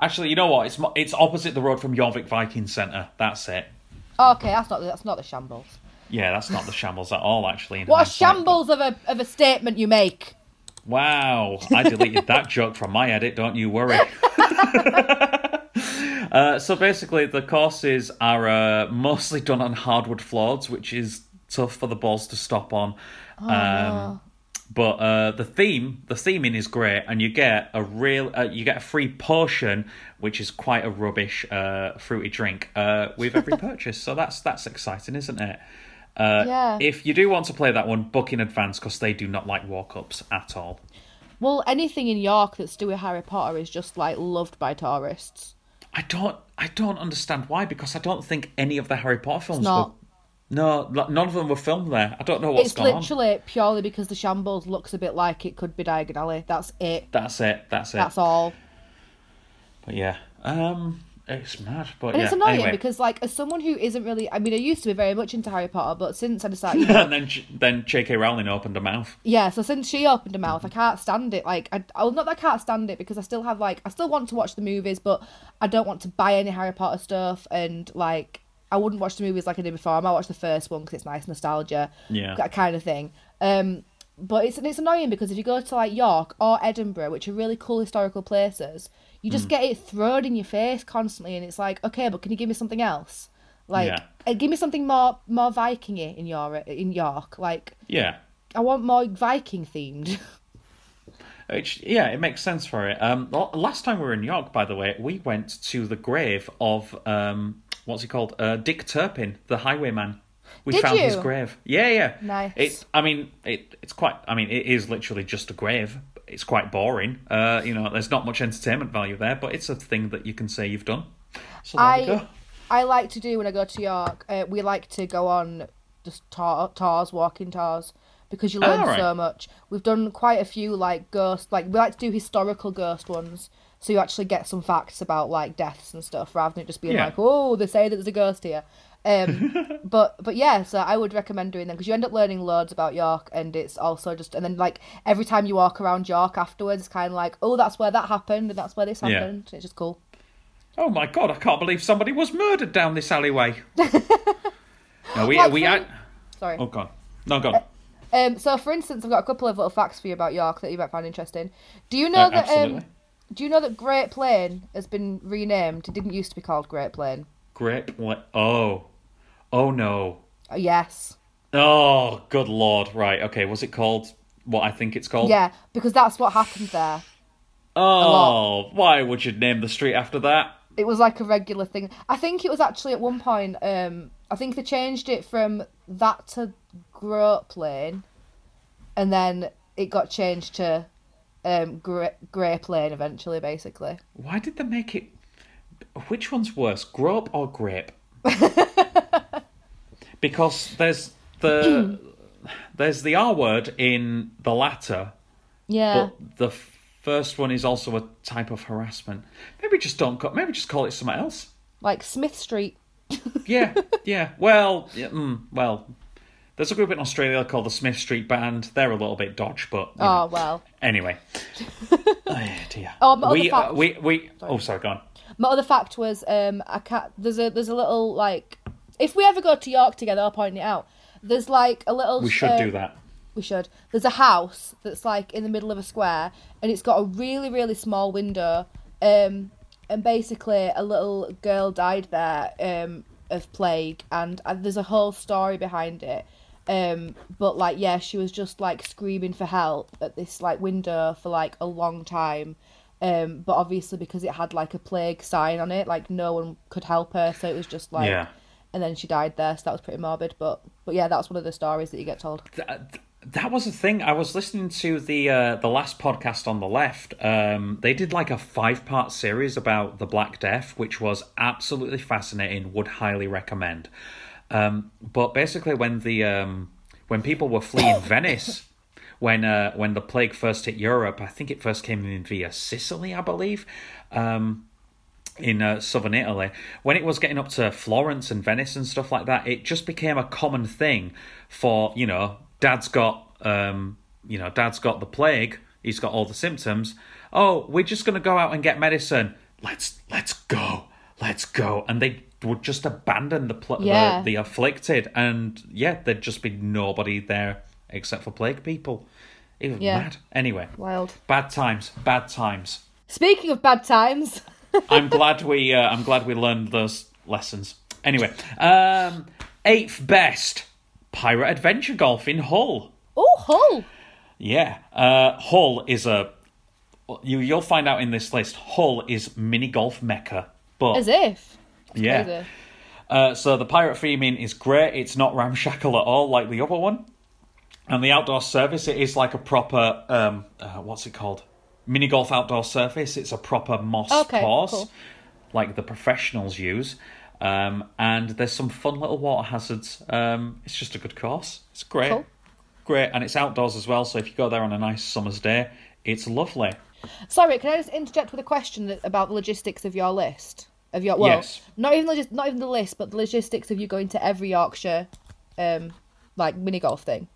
Actually, you know what? It's it's opposite the road from Jorvik Viking Centre. That's it. Oh, okay, that's not that's not the Shambles. Yeah, that's not the Shambles at all. Actually, What a shambles of a of a statement you make. Wow, I deleted that [laughs] joke from my edit. Don't you worry. [laughs] [laughs] uh, so basically, the courses are uh, mostly done on hardwood floors, which is tough for the balls to stop on. Um, but uh, the theme, the theming is great, and you get a real, uh, you get a free potion, which is quite a rubbish uh, fruity drink uh, with every purchase. So that's that's exciting, isn't it? Uh, Yeah. If you do want to play that one, book in advance because they do not like walk ups at all. Well, anything in York that's to do with Harry Potter is just like loved by tourists. I don't, I don't understand why because I don't think any of the Harry Potter films. not. Were, no, none of them were filmed there. I don't know what's it's going on. It's literally purely because the Shambles looks a bit like it could be Diagon Alley. That's it. That's it. That's it. That's all. But yeah, um, it's mad. But And yeah, it's annoying anyway. because, like, as someone who isn't really, I mean, I used to be very much into Harry Potter, but since I decided, you [laughs] know, and then then J.K. Rowling opened her mouth. yeah, so since she opened her mouth, I can't stand it. Like, I, oh, not that I can't stand it because I still have like, I still want to watch the movies, but I don't want to buy any Harry Potter stuff, and like, I wouldn't watch the movies like I did before. I might watch the first one because it's nice nostalgia, Yeah. that kind of thing. Um, but it's it's annoying because if you go to like York or Edinburgh, which are really cool historical places, you Mm. just get it thrown in your face constantly, and it's like, okay, but can you give me something else? Like, Yeah. uh, give me something more more Vikingy in York. In York, like Yeah. I want more Viking themed. [laughs] Which, yeah, it makes sense for it. Um, last time we were in York, by the way, we went to the grave of um, what's he called? Uh, Dick Turpin, the highwayman. We Did found his grave. Yeah, yeah. Nice. It. I mean, it. It's quite. I mean, it is literally just a grave. It's quite boring. Uh, you know, there's not much entertainment value there, but it's a thing that you can say you've done. So there I go. I like to do when I go to York. Uh, we like to go on just tar- tours, walking tours, because you learn Ah, right. so much. We've done quite a few like ghost, like we like to do historical ghost ones, so you actually get some facts about like deaths and stuff rather than it just being Yeah. like, oh, they say that there's a ghost here. Um, [laughs] but but yeah, so I would recommend doing them because you end up learning loads about York, and it's also just and then like every time you walk around York afterwards, it's kind of like, oh, that's where that happened, and that's where this Yeah. happened. It's just cool. Oh my god! I can't believe somebody was murdered down this alleyway. [laughs] no, we Like we. for- Sorry. oh god. No, go on. Um, so, for instance, I've got a couple of little facts for you about York that you might find interesting. Do you know Uh, that? Um, do you know that Grape Lane has been renamed? It didn't used to be called Grape Lane. Great. Pla- Oh. Oh no. Uh, yes. Oh, good lord. Right. Okay. Was it called what I think it's called? Yeah, because that's what happened there. Oh, why would you name the street after that? It was like a regular thing. I think it was actually at one point. Um, I think they changed it from that to Great Plain, and then it got changed to um, Grey, Grape Lane eventually, basically. Why did they make it? Which one's worse, grope or grape? [laughs] because there's the [clears throat] there's the R word in the latter, Yeah. but the first one is also a type of harassment. Maybe just don't. Call, maybe just call it something else. Like Smith Street. [laughs] Yeah, yeah. Well, yeah, mm, well. There's a group in Australia called the Smith Street Band. They're a little bit dodge, but you know. Oh, well. Anyway. [laughs] oh dear. Oh, my we, other uh, fact- we we oh sorry, go on. My other fact was um I can't there's a there's a little like if we ever go to York together I'll point it out. There's like a little We should uh, do that. We should. There's a house that's like in the middle of a square and it's got a really really small window um and basically a little girl died there um of plague and uh, there's a whole story behind it. Um but like yeah she was just like screaming for help at this like window for like a long time. Um, but obviously because it had like a plague sign on it, like no one could help her, so it was just like, Yeah. And then she died there, so that was pretty morbid. But but yeah, that's one of the stories that you get told. That, that was the thing. I was listening to the uh, the last podcast on the left. Um, they did like a five part series about the Black Death, which was absolutely fascinating. Would highly recommend. Um, but basically, when the um, when people were fleeing [laughs] Venice, when uh, when the plague first hit Europe. I think it first came in via Sicily, I believe. Um, in uh, southern Italy, when it was getting up to Florence and Venice and stuff like that, it just became a common thing for you know, dad's got um, you know, dad's got the plague, he's got all the symptoms. Oh, we're just gonna go out and get medicine. Let's let's go, let's go, and they would just abandon the pl- Yeah. the, the afflicted, and yeah, there'd just be nobody there except for plague people. It was Yeah. mad. Anyway, Wild. bad times, bad times. Speaking of bad times, [laughs] I'm glad we uh, I'm glad we learned those lessons. Anyway, um, eighth best pirate adventure golf in Hull. oh Hull. Yeah, uh, Hull is a you you'll find out in this list. Hull is mini golf mecca, but As if. yeah. Uh, so the pirate theming is great. It's not ramshackle at all like the other one. And the outdoor service, it is like a proper um, uh, what's it called? Mini golf outdoor surface. It's a proper moss Okay, course, cool. like the professionals use. Um, and there's some fun little water hazards. Um, it's just a good course. It's great, Cool. great, and it's outdoors as well. So if you go there on a nice summer's day, it's lovely. Sorry, can I just interject with a question that, about the logistics of your list? Of your well, Yes. not even logis- not even the list, but the logistics of you going to every Yorkshire, um, like mini golf thing.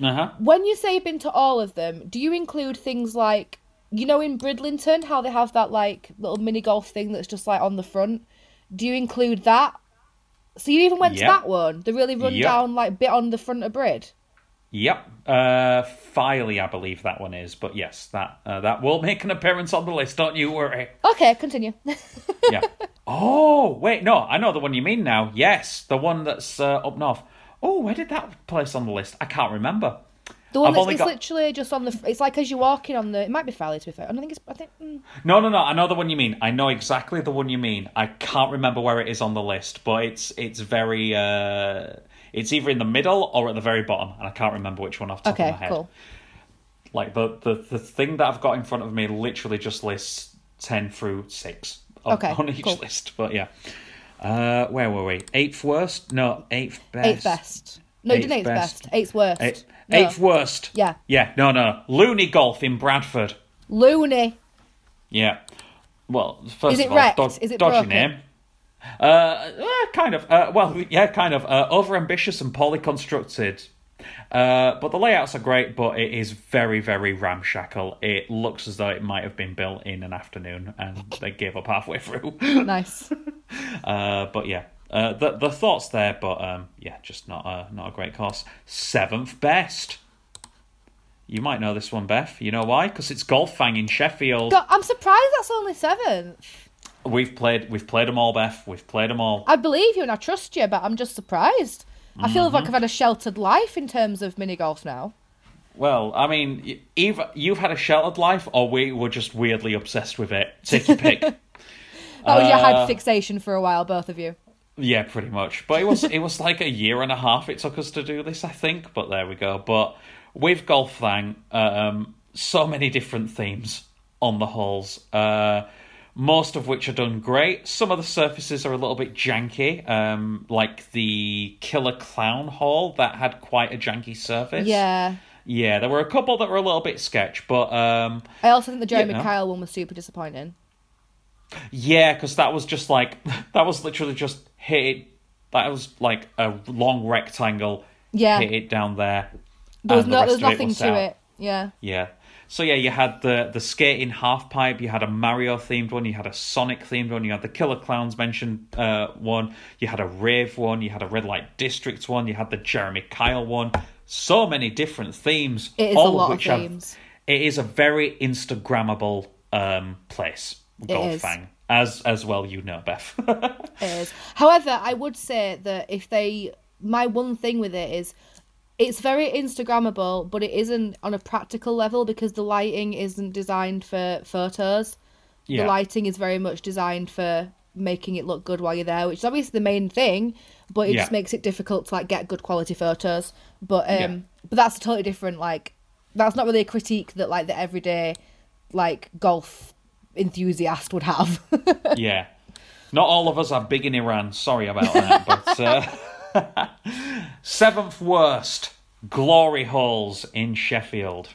Uh huh. When you say you've been to all of them, do you include things like you know in Bridlington how they have that like little mini golf thing that's just like on the front? Do you include that? So you even went Yep. to that one, the really run Yep. down like bit on the front of Brid. Yep, uh, Filey, I believe that one is. But yes, that uh, that will make an appearance on the list. Don't you worry. Okay, continue. [laughs] Yeah. oh wait, no, I know the one you mean now. Yes, the one that's uh, up north. Oh, where did that place on the list? I can't remember. The one I've that's it's got- literally just on the. It's like as you're walking on the. It might be Farley to be fair. I don't think it's. I think. Mm, No, no, no. I know the one you mean. I know exactly the one you mean. I can't remember where it is on the list, but it's it's very. Uh, it's either in the middle or at the very bottom, and I can't remember which one off the top of okay, my head. cool. Like the, the the thing that I've got in front of me literally just lists ten through six on, Okay, on each cool. list. But yeah, uh, where were we? Eighth worst? No, eighth best. Eighth best. No, you didn't Eighth eighth best. best. Eighth worst. Eight- No. Eighth worst. Yeah. Yeah. No, no. Looney Golf in Bradford. Looney. Yeah. Well, first Is it of all, wrecked? dod- Is it dodgy broken? name. Uh, uh, kind of. Uh, well, yeah, kind of. Uh, overambitious and poorly constructed. Uh, but the layouts are great, but it is very, very ramshackle. It looks as though it might have been built in an afternoon, and they gave up halfway through. Nice. [laughs] uh, but yeah, uh, the the thoughts there, but um, yeah, just not a not a great course. Seventh best. You might know this one, Beth. You know why? Because it's Golf Fang in Sheffield. God, I'm surprised that's only seventh. We've played we've played them all, Beth. We've played them all. I believe you and I trust you, but I'm just surprised. I feel Mm-hmm. like I've had a sheltered life in terms of mini golf now. Well, I mean, either you've had a sheltered life, or we were just weirdly obsessed with it. Take your pick. [laughs] That was your Uh, fixation for a while, both of you. Yeah, pretty much. But it was it was like a year and a half it took us to do this, I think. But there we go. But with Golf Fang, um, so many different themes on the holes. Uh, most of which are done great. Some of the surfaces are a little bit janky, um, like the Killer Clown hole that had quite a janky surface. Yeah. Yeah, there were a couple that were a little bit sketch, but um, I also think the Jeremy Yeah. Kyle one was super disappointing. Yeah, because that was just like [laughs] that was literally just hit it. That was like a long rectangle. Yeah. hit it down there. There was the no, there was nothing to out. it. Yeah. Yeah. So yeah, you had the the skating half pipe, you had a Mario themed one, you had a Sonic themed one, you had the Killer Clowns mentioned uh, one, you had a rave one, you had a Red Light District one, you had the Jeremy Kyle one. So many different themes. It is all a lot of which have- themes. it is a very Instagrammable um, place, Golf is. Fang. As as well, you know, Beth. [laughs] It is. However, I would say that if they, my one thing with it is, it's very Instagrammable, but it isn't on a practical level because the lighting isn't designed for photos. yeah. The lighting is very much designed for making it look good while you're there, which is obviously the main thing, but it Yeah. just makes it difficult to like get good quality photos. But um, Yeah. but that's a totally different like. That's not really a critique that like the everyday, like golf enthusiast would have. [laughs] yeah. Not all of us are big in Iran. Sorry about that. [laughs] But uh, [laughs] seventh worst Glory Halls in Sheffield.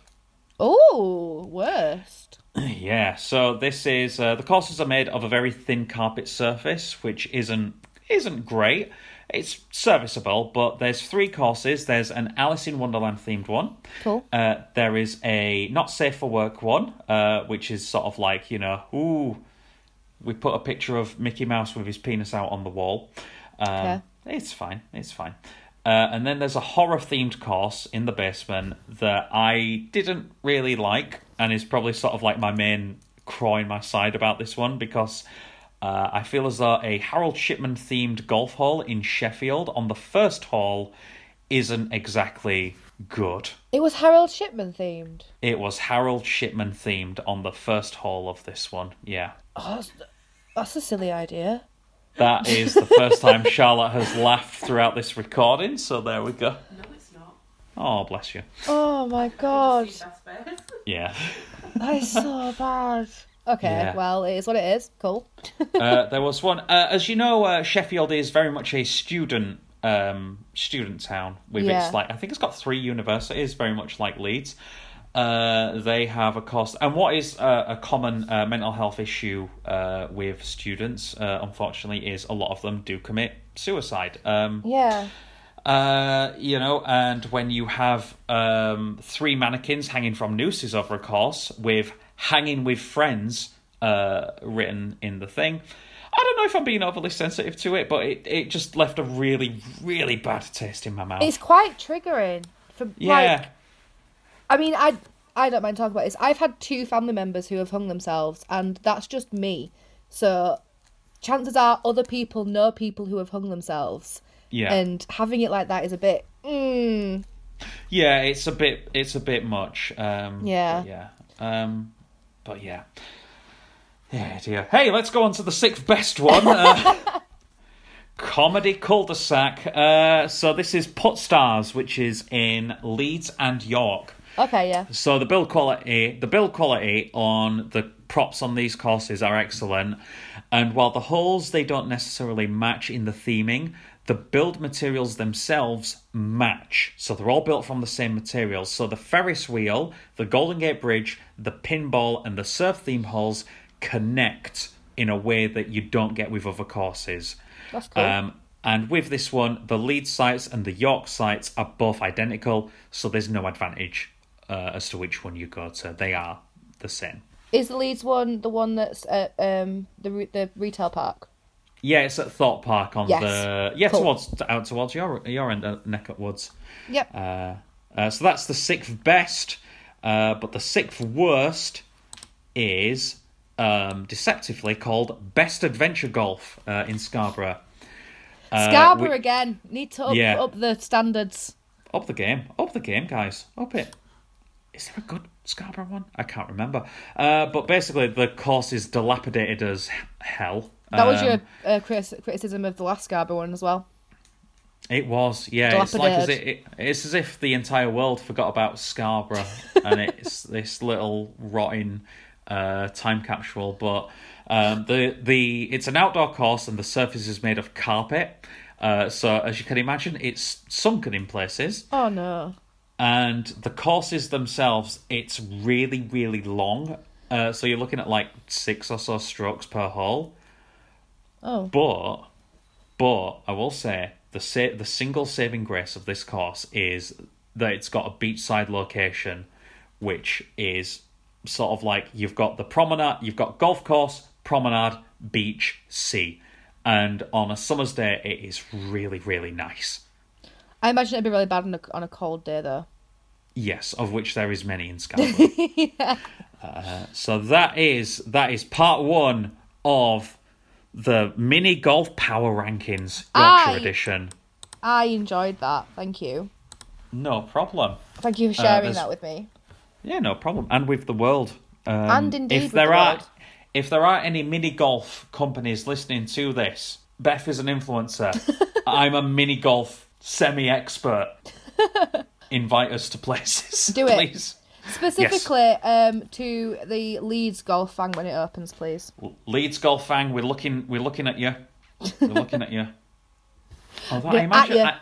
Oh, worst. [clears throat] Yeah, so this is uh, the courses are made of a very thin carpet surface, which isn't isn't great. It's serviceable, but there's three courses. There's an Alice in Wonderland themed one. Cool. Uh, there is a not safe for work one, uh, which is sort of like you know, ooh, we put a picture of Mickey Mouse with his penis out on the wall. Um, Okay. It's fine. It's fine. Uh, and then there's a horror themed course in the basement that I didn't really like, and is probably sort of like my main craw in my side about this one because uh, I feel as though a Harold Shipman themed golf hole in Sheffield on the first hole isn't exactly good. It was Harold Shipman themed. It was Harold Shipman themed on the first hole of this one. Yeah. Oh, that's, that's a silly idea. That is the first time Charlotte has laughed throughout this recording, so there we go. No, it's not. Oh, bless you. Oh my god, See, that's fair. [laughs] Yeah. that is so bad. Okay, Yeah. well, it is what it is. Cool. Uh, [laughs] there was one. Uh, as you know, uh, Sheffield is very much a student um, student town. With Yeah. its like, I think it's got three universities, very much like Leeds. Uh, they have a cost, and what is uh, a common uh, mental health issue uh, with students, uh, unfortunately, is a lot of them do commit suicide. Um, Yeah. Uh, you know, and when you have um, three mannequins hanging from nooses over a course with hanging with friends uh, written in the thing, I don't know if I'm being overly sensitive to it, but it, it just left a really, really bad taste in my mouth. It's quite triggering. For, yeah. Like, I mean, I I don't mind talking about this. I've had two family members who have hung themselves, and that's just me. So, chances are other people know people who have hung themselves, yeah. and having it like that is a bit. Mm, Yeah, it's a bit it's a bit much. Um Yeah. yeah. Um but yeah. Yeah, dear. Hey, let's go on to the sixth best one. Uh, [laughs] Comedy cul-de-sac. Uh, so this is Put Stars, which is in Leeds and York. okay, yeah. So the build quality, the build quality on the props on these courses are excellent, and while the holes they don't necessarily match in the theming, the build materials themselves match. So they're all built from the same materials. So the Ferris wheel, the Golden Gate Bridge, the pinball, and the surf theme holes connect in a way that you don't get with other courses. That's cool. Um, and with this one, the Leeds sites and the York sites are both identical, so there's no advantage uh, as to which one you go to. They are the same. Is the Leeds one the one that's at um the re- the retail park? Yeah, it's at Thorpe Park on Yes. the yeah Cool. towards out towards your your end uh, neck of woods. Yep. Uh, uh, so that's the sixth best, uh, but the sixth worst is um, deceptively called Best Adventure Golf uh, in Scarborough. Uh, Scarborough we- again. Need to up, Yeah. up the standards. Up the game. Up the game, guys. Up it. Is there a good Scarborough one? I can't remember. Uh, but basically, the course is dilapidated as hell. That was Um, your uh, criticism of the last Scarborough one as well. It was, yeah. It's like as it, it, it's as if the entire world forgot about Scarborough, [laughs] and it's this little rotting uh, time capsule. But um, the the it's an outdoor course, and the surface is made of carpet. Uh, so as you can imagine, it's sunken in places. Oh no. and the courses themselves it's really really long uh, so you're looking at like six or so strokes per hole Oh. but but i will say the sa- the single saving grace of this course is that it's got a beachside location which is sort of like you've got the promenade you've got golf course promenade beach sea and on a summer's day it is really really nice I imagine it'd be really bad on a, on a cold day though. Yes, of which there is many in Scarborough. uh, so that is that is part one of the mini golf power rankings Yorkshire Aye. edition. I enjoyed that. Thank you. No problem. Thank you for sharing there's- that with me. Yeah, no problem. And with the world. Um, And indeed if with there the are world. if there are any mini golf companies listening to this, Beth is an influencer. [laughs] I'm a mini golf semi expert. [laughs] Invite us to places. Do it. please. Specifically, um, to the Leeds Golf Fang when it opens, please. Leeds Golf Fang, we're looking we're looking at you. We're looking at you. [laughs] Although We're I at imagine you. I,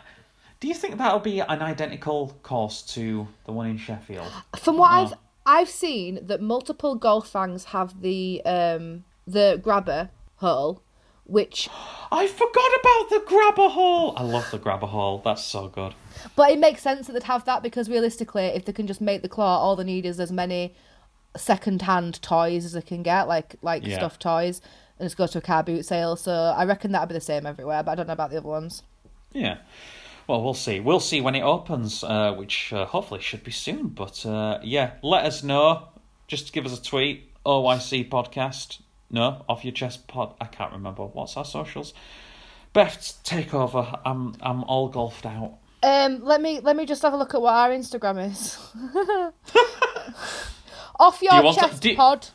Do you think that'll be an identical course to the one in Sheffield? From what. I've I've seen that multiple golf fangs have the um the grabber hole, which I forgot about the grabber hole. I love the grabber hole. That's so good. but it makes sense that they'd have that because realistically, if they can just make the claw, all they need is as many second-hand toys as they can get, like like Yeah. stuffed toys, and just go to a car boot sale. So I reckon that'd be the same everywhere, but I don't know about the other ones. Yeah. Well, we'll see. We'll see when it opens, uh, which uh, hopefully should be soon. But uh, yeah, let us know. Just give us a tweet. OYC podcast. No, off your chest pod. I can't remember what's our socials. Beth, take over. I'm I'm all golfed out. Um, let me let me just have a look at what our Instagram is. [laughs] Off your you want to- chest pod.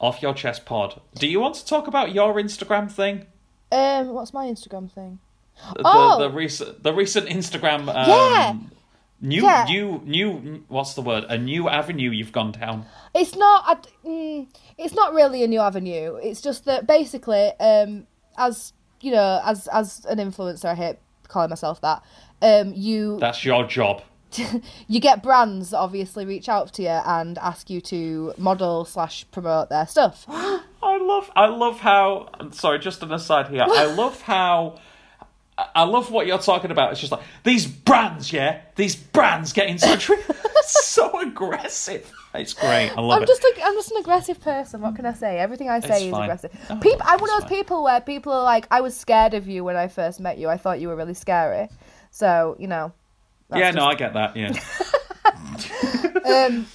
Off your chest pod. Do you want to talk about your Instagram thing? Um, what's my Instagram thing? The, Oh! the recent the recent Instagram. Um, Yeah. New Yeah. new new. What's the word? A new avenue you've gone down. It's not. I, mm, it's not really a new avenue. It's just that basically, um, as you know, as as an influencer, I hate calling myself that. Um, you [laughs] That's your job. you get brands that obviously reach out to you and ask you to model slash promote their stuff. [gasps] I love I love how I'm sorry, just an aside here. I [laughs] love how I- love what you're talking about. It's just like these brands, yeah, these brands get in touch [laughs] [laughs] so aggressive. It's great. I love it. I'm it. just a, I'm just an aggressive person. What can I say? Everything I say It's is fine. aggressive. Oh, people, I'm one of those people where people are like, I was scared of you when I first met you. I thought you were really scary. So you know. yeah, just- no, I get that. Yeah, [laughs] um,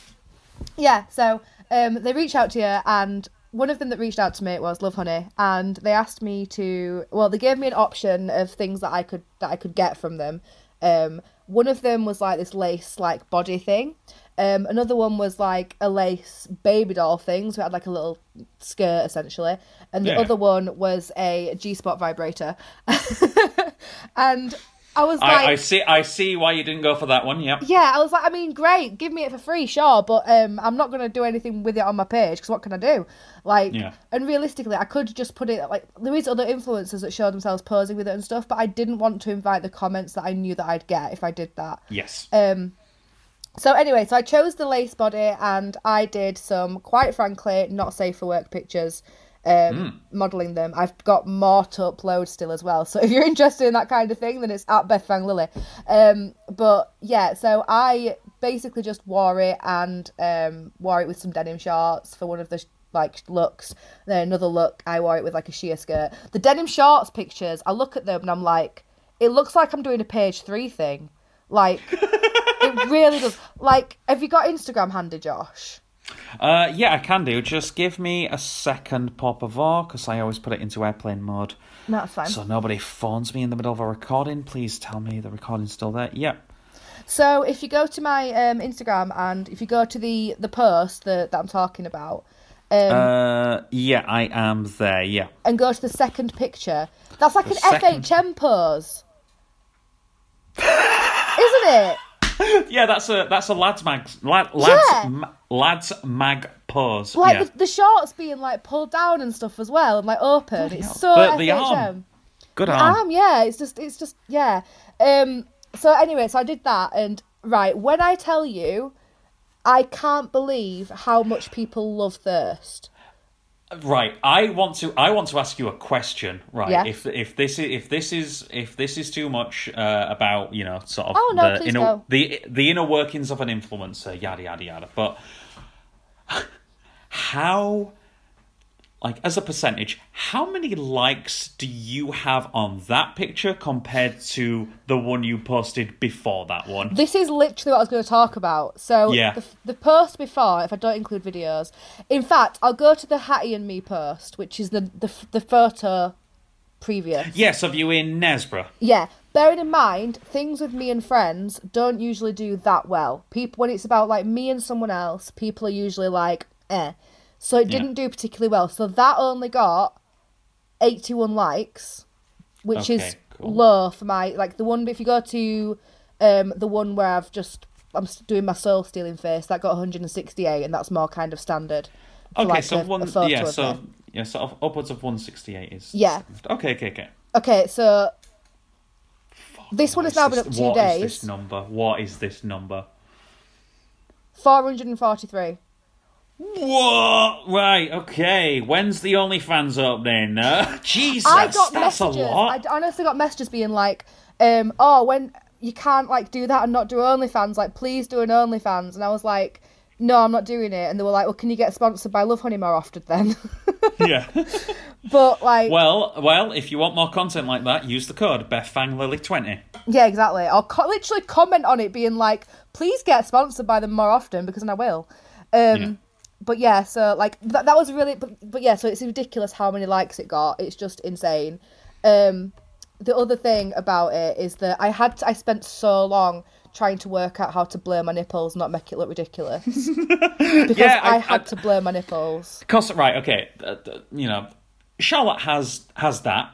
yeah, so um, they reach out to you, and one of them that reached out to me was Love Honey, and they asked me to. Well, they gave me an option of things that I could that I could get from them. Um, one of them was like this lace like body thing. Um, another one was like a lace baby doll thing, so it had like a little skirt essentially, and the Yeah. other one was a G spot vibrator. [laughs] and I was like, I, I see. I see why you didn't go for that one. Yep. yeah, I was like, I mean, great, give me it for free, sure, but um, I'm not gonna do anything with it on my page because what can I do? Like, Yeah. and realistically, I could just put it like there is other influencers that show themselves posing with it and stuff, but I didn't want to invite the comments that I knew that I'd get if I did that. Yes. Um, so anyway, so I chose the lace body and I did some, quite frankly, not safe for work pictures, um, modelling them. I've got more to upload still as well. [laughs] So if you're interested in that kind of thing, then it's at Beth Fang Lily. Um, but yeah, so I basically just wore it and um, wore it with some denim shorts for one of the like looks. Then another look, I wore it with like a sheer skirt. The denim shorts pictures, I look at them and I'm like, it looks like I'm doing a page three thing. Like it [laughs] really does. Like, have you got Instagram handy, Josh? Uh, yeah, I can do. Just give me a second, por favor, because I always put it into airplane mode. That's fine. So nobody phones me in the middle of a recording. Please tell me the recording's still there. Yep. So if you go to my um, Instagram and if you go to the the post that, that I'm talking about, um, Uh, yeah, I am there. Yeah. and go to the second picture, that's like The an second- FHM pose, [laughs] isn't it? Yeah, that's a that's a lads mag lad, lads Yeah. ma- lads mag pose. Like yeah. the, the shorts being like pulled down and stuff as well, and like open. hell. It's so The- the arm. Good arm. arm, yeah. It's just, it's just, yeah. Um. So anyway, so I did that, and right when I tell you, I can't believe how much people love thirst. Right, I want to. I want to ask you a question. Right, Yeah. if if this is if this is if this is too much uh, about you know sort of Oh, no, the inner go. the the inner workings of an influencer, yada yada yada. But [sighs] how, like as a percentage, how many likes do you have on that picture compared to the one you posted before that one? This is literally what I was going to talk about. So Yeah. the, the post before, if I don't include videos, in fact, I'll go to the Hattie and me post, which is the the, the photo previous. Yes, of you in Knaresborough. Yeah, bearing in mind, things with me and friends don't usually do that well. People, when it's about like me and someone else, people are usually like, eh. So it didn't do particularly well. So that only got 81 likes, which is cool. low for my like the one. If you go to um the one where I've just I'm doing my soul stealing face, that got 168, and that's more kind of standard. Okay, like, so a- a one, photo yeah, so me. yeah, sort of upwards of one sixty eight is. Yeah. Okay, okay, okay. Okay, so This one What has now is been up two what is days. this number? What is this number? 443. What? Right, okay. When's the OnlyFans opening? Uh, [laughs] Jesus, I got that's messages. a lot. I honestly got messages being like, um, "Oh, when you can't like do that and not do OnlyFans, like please do an OnlyFans." And I was like, "No, I'm not doing it." And they were like, "Well, can you get sponsored by Love Honey more often then?" [laughs] yeah. but like, well, well, if you want more content like that, use the code BethFangLily20. yeah, exactly. I'll co- literally comment on it, being like, "Please get sponsored by them more often," because then I will. Um, Yeah. But yeah, so like that, that was really, but, but yeah, so it's ridiculous how many likes it got. It's just insane. Um, the other thing about it is that I had to, I spent so long trying to work out how to blur my nipples, not make it look ridiculous, [laughs] because Yeah, I, I- had I- to blur my nipples. Cause right, okay, uh, uh, you know, Charlotte has has that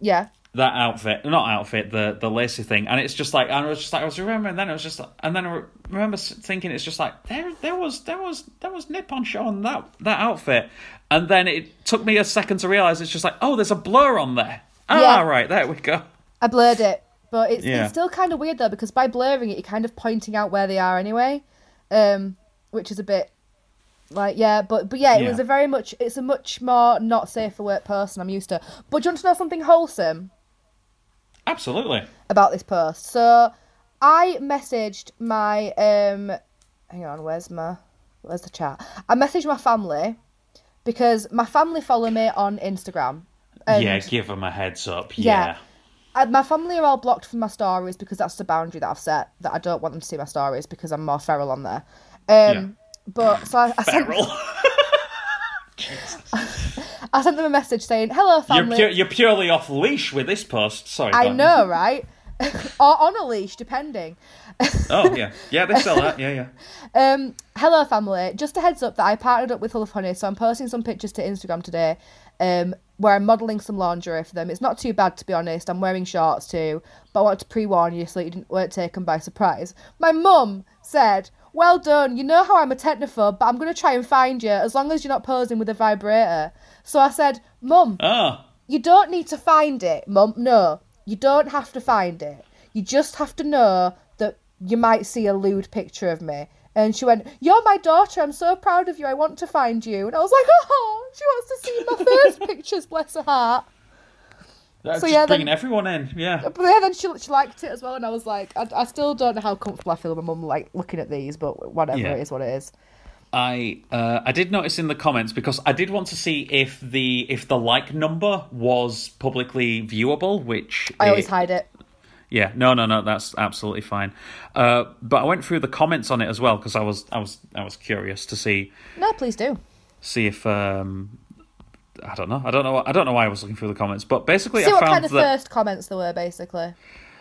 Yeah, that outfit, not outfit, the the lacy thing, and it's just like, and I was just like, I was remembering then it was just, like, and then I re- remember thinking it's just like there there was there was there was nip on show on that that outfit, and then it took me a second to realize it's just like, oh, there's a blur on there. Ah, Yeah. right, there we go. I blurred it, but it's, Yeah. it's still kind of weird though because by blurring it, you're kind of pointing out where they are anyway, um, which is a bit like yeah, but but yeah, it Yeah. was a very much it's a much more not safe for work person I'm used to. But do you want to know something wholesome Absolutely. about this post? So I messaged my um, hang on, where's my where's the chat? I messaged my family because my family follow me on Instagram. Yeah, give them a heads up. Yeah. Yeah. I, my family are all blocked from my stories because that's the boundary that I've set that I don't want them to see my stories because I'm more feral on there. Um, But so I, I sent. [laughs] [laughs] [laughs] I sent them a message saying, "Hello, you're, family." pu- you're purely off leash with this post. Sorry. I know, right? [laughs] or on a leash, depending. Oh yeah, yeah, they sell that. Yeah, yeah. [laughs] Um, hello, family. Just a heads up that I partnered up with Love Honey, so I'm posting some pictures to Instagram today, um, where I'm modelling some lingerie for them. It's not too bad, to be honest. I'm wearing shorts too, but I wanted to pre-warn you so you didn't, weren't taken by surprise. My mum said, "Well done. You know how I'm a technophobe, but I'm going to try and find you as long as you're not posing with a vibrator." So I said, "Mum, Oh, you don't need to find it, Mum. No, you don't have to find it. You just have to know that you might see a lewd picture of me. And she went, You're my daughter. I'm so proud of you. I want to find you. And I was like, [laughs] Oh, she wants to see my first [laughs] pictures, bless her heart. that's So, just yeah, then- bringing everyone in. Yeah. But yeah, then she, she liked it as well. And I was like, I, I still don't know how comfortable I feel with my mum like looking at these, but whatever, Yeah. it is what it is. I uh, I did notice in the comments because I did want to see if the if the like number was publicly viewable, which I always hide it. Yeah, no, no, no, that's absolutely fine. Uh, but I went through the comments on it as well because I was I was I was curious to see No, please do. see if um, I don't know I don't know I don't know why I was looking through the comments, but basically See I what found kind of that first comments there were, basically.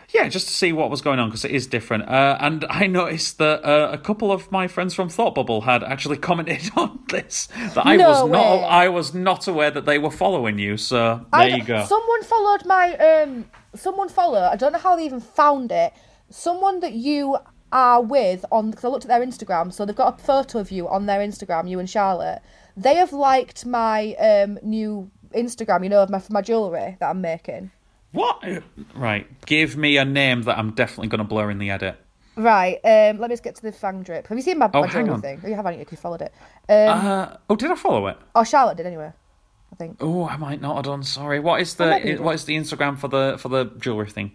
Yeah, just to see what was going on because it is different. Uh, and I noticed that uh, a couple of my friends from Thought Bubble had actually [laughs] commented on this that I No was not. I was not aware that they were following you. So there I you go. Someone followed my um. Someone followed. I don't know how they even found it. Someone that you are with on because I looked at their Instagram, so they've got a photo of you on their Instagram, you and Charlotte. They have liked my um new Instagram, you know, of my for my jewellery that I'm making. What? Right, give me a name that I'm definitely going to blur in the edit. Right. Um. Let me just get to the fang drip. Have you seen my, Oh, my hang on. thing? Oh, you haven't. You you followed it. Um. Uh, oh, did I follow it? oh, Charlotte did anyway. I think. Oh, I might not have done. Sorry. What is the you what is the Instagram for the for the jewelry thing?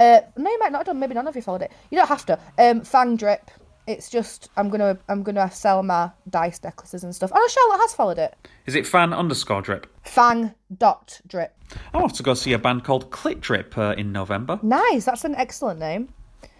Uh, no, you might not have done. Maybe none of you followed it. You don't have to. Um, Fang Drip. It's just I'm gonna I'm gonna sell my dice necklaces and stuff. Oh, Charlotte has followed it. Is it fan underscore drip? Fang dot drip. I want to go see a band called Clit Drip uh, in November. Nice. That's an excellent name.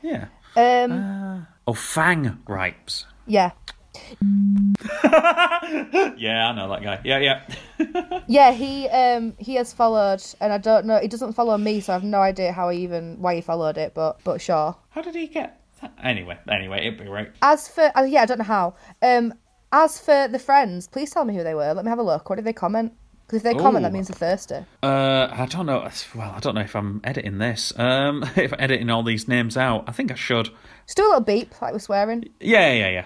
Yeah. Um, Oh, Fang Ripes. yeah, [laughs] Yeah, I know that guy. Yeah, yeah. [laughs] yeah. He um he has followed, and I don't know. He doesn't follow me, so I have no idea how he even why he followed it. But but sure. How did he get? Anyway, anyway, it'd be right. As for uh, yeah, I don't know how. Um, as for the friends, please tell me who they were. Let me have a look. What did they comment? Because if they comment, that means they're thirsty. Uh, I don't know. Well, I don't know if I'm editing this. Um, [laughs] if I'm editing all these names out, I think I should. Just do a little beep, like we're swearing. Yeah, yeah, yeah.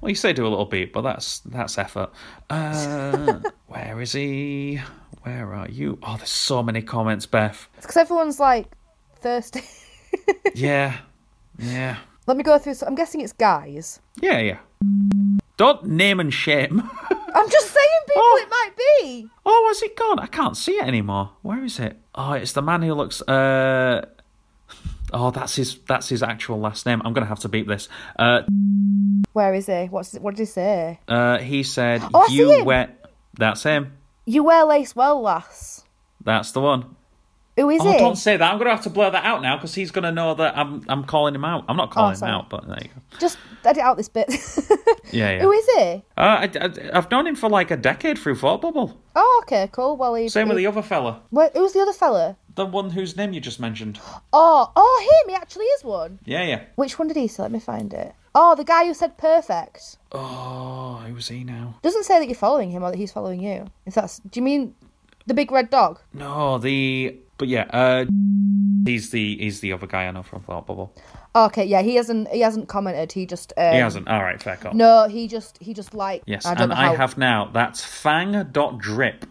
Well, you say do a little beep, but that's that's effort. Uh, [laughs] where is he? Where are you? Oh, there's so many comments, Beth. It's because everyone's like thirsty. [laughs] yeah, yeah, Let me go through. So I'm guessing it's guys. yeah, yeah. Don't name and shame. [laughs] I'm just saying, people, Oh. it might be. Oh, has it gone? I can't see it anymore. Where is it? Oh, it's the man who looks. Uh, oh, that's his. That's his actual last name. I'm gonna have to beep this. Uh, Where is he? What's what did he say? uh, he said, Oh, "You wear." That's him. You wear lace well, lass. That's the one. Who is Oh, it? don't say that. I'm gonna have to blur that out now because he's gonna know that I'm. I'm calling him out. I'm not calling him Oh, sorry. out, but there you go. Just edit out this bit. [laughs] Yeah, yeah. Who is he? Uh, I, have known him for like a decade through Thought Bubble. Oh, okay, cool. Well, he. Same with the other fella, Where, who's the other fella? the one whose name you just mentioned. Oh, oh, him. He actually is one. Yeah, yeah. Which one did he say? Let me find it. Oh, the guy who said perfect. Oh, who's he now? Doesn't say that you're following him or that he's following you. If that's, do you mean the big red dog? No, the but yeah, uh, he's the he's the other guy I know from Thought Bubble. Okay, yeah, he hasn't. He hasn't commented. He just. Um, He hasn't. All right, fair call. No, he just. He just like. Yes, I don't and know how. I have now. That's fang.drip.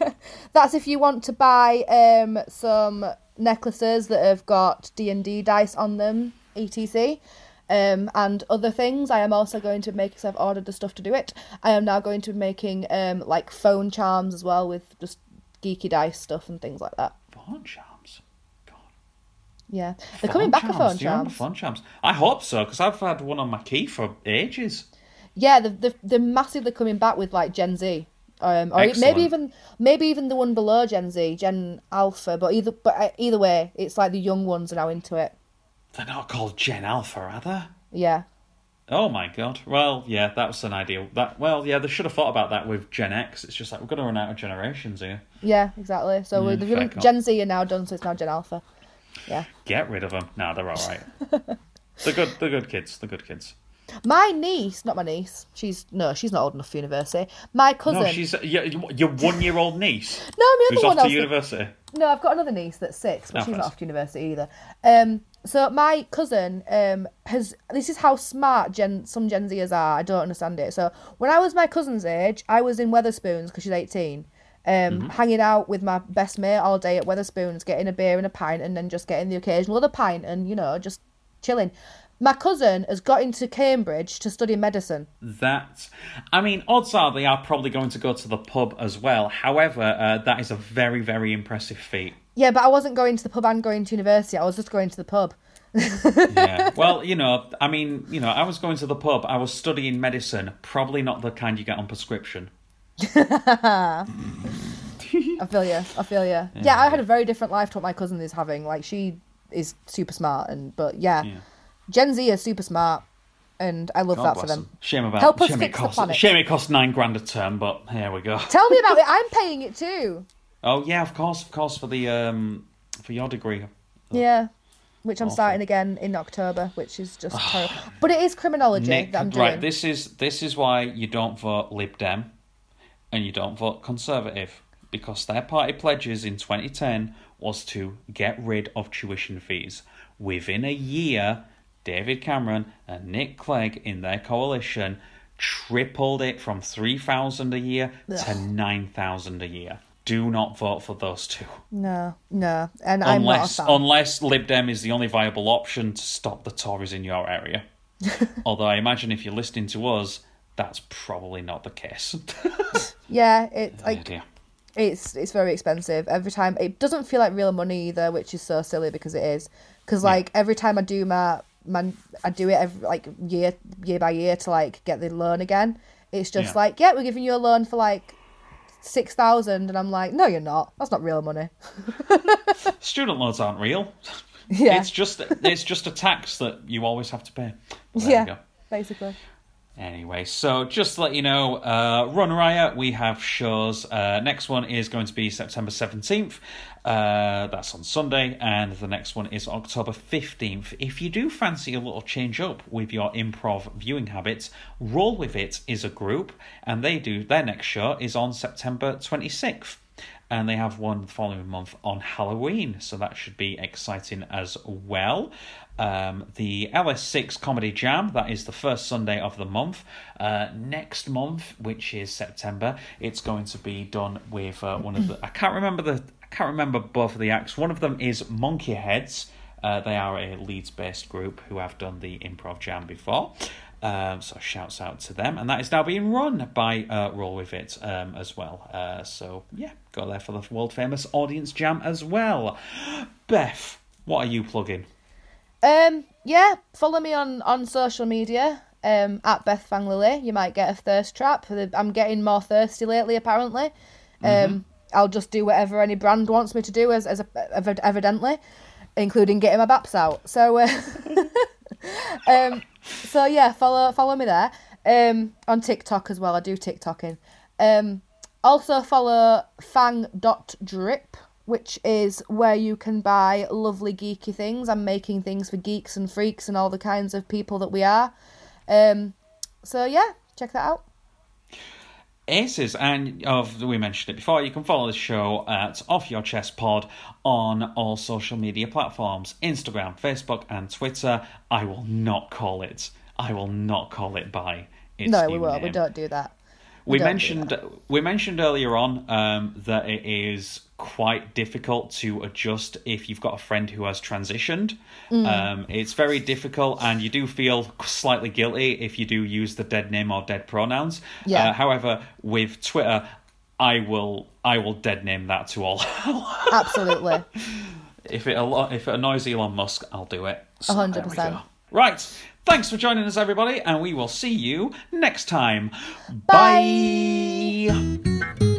[laughs] That's if you want to buy um some necklaces that have got D and D dice on them, etc. Um, and other things. I am also going to make. Because I've ordered the stuff to do it. I am now going to be making um like phone charms as well with just geeky dice stuff and things like that. Phone charms. God. Yeah, they're coming back. A phone Do you remember charms. phone charms? I hope so because I've had one on my key for ages. Yeah, they're, they're, they're massively coming back with like Gen Z. Um, or Excellent. maybe even maybe even the one below Gen Z, Gen Alpha. But either but uh, either way, it's like the young ones are now into it. They're not called Gen Alpha, are they? Yeah, Oh my god. Well, yeah, that was an ideal. That well, yeah, they should have thought about that with Gen X. It's just like we're going to run out of generations here. yeah, exactly. So we're Mm, the. Gen Z are now done, so it's now Gen Alpha. Yeah. Get rid of them. No, they're all right. [laughs] they're good. They're good kids. They're good kids. My niece, not my niece. She's no, she's not old enough for university. My cousin. No, she's your, your one-year-old niece [laughs] no, my who's other off one to else. university. No, I've got another niece that's six, but Oh, she's not nice. off to university either. Um, so my cousin um has this is how smart Gen some Gen Zers are. I don't understand it. So when I was my cousin's age, I was in Wetherspoons because she's eighteen. Um, Mm-hmm. hanging out with my best mate all day at Wetherspoons, getting a beer and a pint, and then just getting the occasional other pint, and you know just chilling. My cousin has got into Cambridge to study medicine. That, I mean, odds are they are probably going to go to the pub as well. However, uh, that is a very, very impressive feat. Yeah, but I wasn't going to the pub and going to university. I was just going to the pub. Yeah. [laughs] well, you know, I mean, you know, I was going to the pub. I was studying medicine. Probably not the kind you get on prescription. [laughs] I feel you. I feel you. Yeah. I had a very different life to what my cousin is having. Like she is super smart, and but yeah, Yeah. Gen Z is super smart, and I love God that for bless them. Shame about Help us shame fix it the planet. Shame it cost nine grand a term, but here we go. Tell me about [laughs] it. I'm paying it too. Oh yeah, of course, of course, for the um for your degree. Yeah. Which I'm Awful. starting again in October, which is just [sighs] terrible. But it is criminology Nick, that I'm doing. right, this is this is why you don't vote Lib Dem, and you don't vote Conservative because their party pledges in 2010 was to get rid of tuition fees. Within a year, David Cameron and Nick Clegg in their coalition tripled it from 3,000 a year to 9,000 a year. Do not vote for those two. No, no, and I'm unless not a fan. unless Lib Dem is the only viable option to stop the Tories in your area. [laughs] Although I imagine if you're listening to us, that's probably not the case. [laughs] yeah, it's Oh, like dear. it's it's very expensive every time. It doesn't feel like real money either, which is so silly because it is. Because like every time I do my my I do it every like year year by year to like get the loan again. It's just Yeah. like yeah, we're giving you a loan for like six thousand, and I'm like, no, you're not. That's not real money. [laughs] Student loans aren't real. Yeah, It's just it's just a tax that you always have to pay. Yeah, basically. Anyway, so just to let you know, uh, Run Riot, we have shows. Uh, next one is going to be September 17th. Uh, that's on Sunday. And the next one is October 15th. If you do fancy a little change up with your improv viewing habits, Roll With It is a group. And they do, their next show is on September 26th. And they have one the following month on Halloween. So that should be exciting as well. Um, the LS6 Comedy Jam, that is the first Sunday of the month. Uh, next month, which is September, it's going to be done with uh, one of the. I can't remember the. I can't remember both of the acts. One of them is Monkey Heads, Uh, they are a Leeds based group who have done the improv jam before. Um, so shouts out to them, and that is now being run by uh, Roll with It um, as well. Uh, so yeah, go there for the world famous audience jam as well. [gasps] Beth, what are you plugging? Um, yeah, follow me on on social media. Um, at Beth Fang Lily. You might get a thirst trap. I'm getting more thirsty lately, apparently. Um, mm-hmm. I'll just do whatever any brand wants me to do, as as a, evidently, including getting my baps out. So, uh, [laughs] um, so yeah, follow follow me there. Um, on TikTok as well. I do TikToking. Um, also follow fang.drip which is where you can buy lovely geeky things. I'm making things for geeks and freaks and all the kinds of people that we are. Um, so yeah, check that out. Aces, and of we mentioned it before, you can follow the show at Off Your Chest Pod on all social media platforms Instagram, Facebook, and Twitter. I will not call it. I will not call it by its No, we will. Name. We don't do that. We, mentioned we mentioned earlier on um, that it is quite difficult to adjust if you've got a friend who has transitioned. Mm. Um, it's very difficult, and you do feel slightly guilty if you do use the dead name or dead pronouns. Yeah. Uh, however, with Twitter, I will I will dead name that to all. [laughs] Absolutely. If it if it annoys Elon Musk, I'll do it. hundred percent. Right. Thanks for joining us, everybody, and we will see you next time. Bye. Bye.